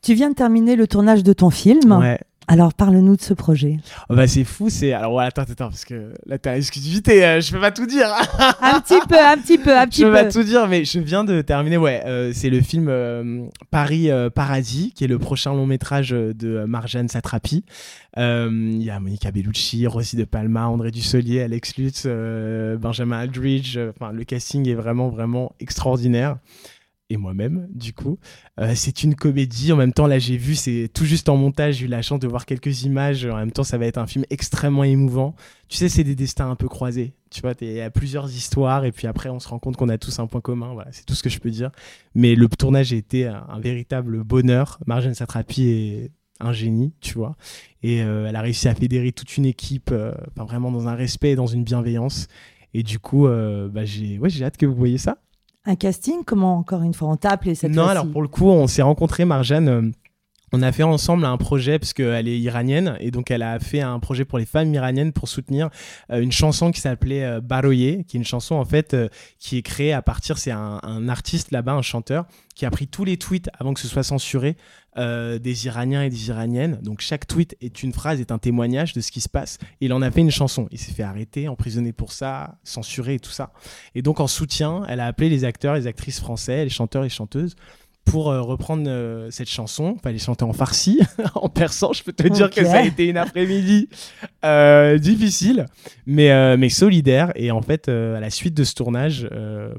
Tu viens de terminer le tournage de ton film. Ouais. Alors parle-nous de ce projet. Oh bah c'est fou, c'est alors voilà, attends attends parce que là t'as exclusivité, euh, je peux pas tout dire. un petit peu, un petit peu, un petit peu. Je peux pas tout dire, mais je viens de terminer. Ouais, euh, c'est le film euh, Paris Paradis, qui est le prochain long métrage de Marjane Satrapi. Il y a Monica Bellucci, Rosy de Palma, André Dussolier, Alex Lutz, Benjamin Aldridge. Enfin, le casting est vraiment vraiment extraordinaire et moi-même, du coup. Euh, c'est une comédie. En même temps, là, j'ai vu, c'est tout juste en montage, j'ai eu la chance de voir quelques images. En même temps, ça va être un film extrêmement émouvant. Tu sais, c'est des destins un peu croisés. Tu vois, il y a plusieurs histoires, et puis après, on se rend compte qu'on a tous un point commun. Voilà, c'est tout ce que je peux dire. Mais le tournage a été un, véritable bonheur. Marjane Satrapi est un génie, tu vois. Et elle a réussi à fédérer toute une équipe, vraiment dans un respect et dans une bienveillance. Et du coup, bah, j'ai ouais, hâte que vous voyez ça. Un casting? Comment, encore une fois, on t'a appelé cette Non, alors pour le coup, on s'est rencontrés, Marjane on a fait ensemble un projet parce qu'elle est iranienne et donc elle a fait un projet pour les femmes iraniennes pour soutenir euh, une chanson qui s'appelait euh, Baroye, qui est une chanson en fait euh, qui est créée à partir, c'est un, artiste là-bas, un chanteur qui a pris tous les tweets avant que ce soit censuré des Iraniens et des Iraniennes. Donc chaque tweet est une phrase, est un témoignage de ce qui se passe. il en a fait une chanson. Il s'est fait arrêter, emprisonner pour ça, censuré et tout ça. Et donc en soutien, elle a appelé les acteurs, les actrices français, les chanteurs et chanteuses pour euh, reprendre euh, cette chanson. Fallait chanter en farsi, en persan. Je peux te dire que ça a été une après-midi euh, difficile, mais, mais solidaire. Et en fait, à la suite de ce tournage,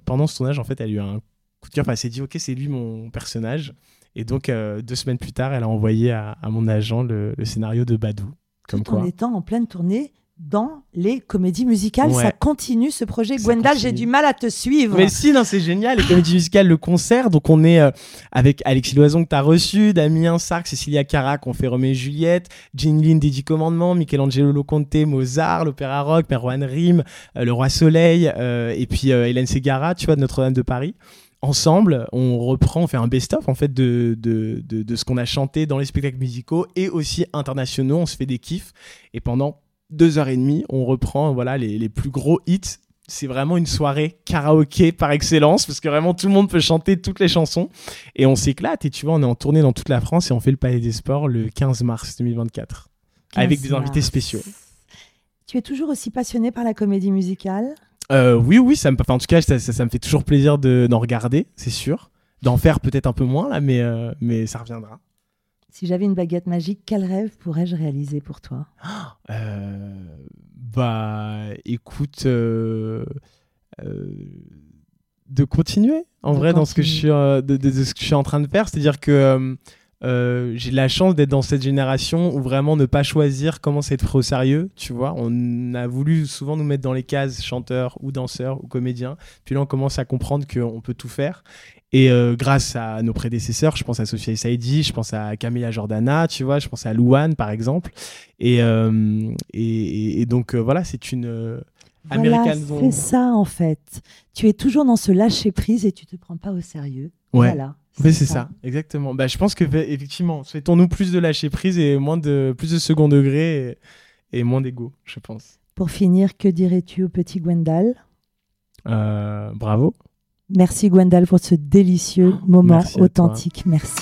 pendant ce tournage, en fait, elle a eu un coup de cœur. elle s'est dit, ok, c'est lui mon personnage. Et donc, deux semaines plus tard, elle a envoyé à, mon agent le, scénario de Badou. Comme Tout en étant en pleine tournée dans les comédies musicales. Ça continue ce projet. Gwendal, j'ai du mal à te suivre. Mais si, non, c'est génial. Les comédies musicales, le concert. Donc, on est euh, avec Alexis Loison que tu as reçu, Damien Sark, Cécilia Carac, on fait Roméo et Juliette, Jean Lynn des Dix Commandements, Michelangelo Loconte, Mozart, l'opéra rock, Perwan Rim, euh, Le Roi Soleil, euh, et puis Hélène Segara, tu vois, de Notre-Dame de Paris ensemble, on reprend, on fait un best-of en fait de, de, de, de ce qu'on a chanté dans les spectacles musicaux et aussi internationaux. On se fait des kiffs et pendant deux heures et demie, on reprend voilà les, plus gros hits. C'est vraiment une soirée karaoké par excellence parce que vraiment tout le monde peut chanter toutes les chansons et on s'éclate. Et tu vois, on est en tournée dans toute la France et on fait le Palais des Sports le 15 mars 2024 avec des invités spéciaux. Tu es toujours aussi passionné par la comédie musicale? Euh, Oui, oui, ça me, en tout cas, ça, ça, me fait toujours plaisir d'en regarder, c'est sûr. D'en faire peut-être un peu moins là, mais, euh, mais ça reviendra. Si j'avais une baguette magique, quel rêve pourrais-je réaliser pour toi? Euh, Bah, écoute, euh, euh, de continuer en vrai dans ce que je suis, de, ce que je suis en train de faire, c'est-à-dire que j'ai la chance d'être dans cette génération où vraiment ne pas choisir comment c'est être au sérieux, tu vois. On a voulu souvent nous mettre dans les cases chanteurs ou danseurs ou comédiens. Puis là, on commence à comprendre qu'on peut tout faire. Et euh, grâce à nos prédécesseurs, je pense à Sophia Saidi, je pense à Camilla Jordana, tu vois, je pense à Louane par exemple. Et, euh, et, donc euh, voilà, c'est une américaine. c'est ça en fait. Tu es toujours dans ce lâcher prise et tu te prends pas au sérieux. Ouais. Voilà. C'est ça. ça. exactement. Bah, je pense que effectivement, souhaitons-nous plus de lâcher prise et moins de plus de second degré et, et moins d'ego, je pense. Pour finir, que dirais-tu au petit Gwendal? Bravo. Merci Gwendal pour ce délicieux moment authentique. Merci.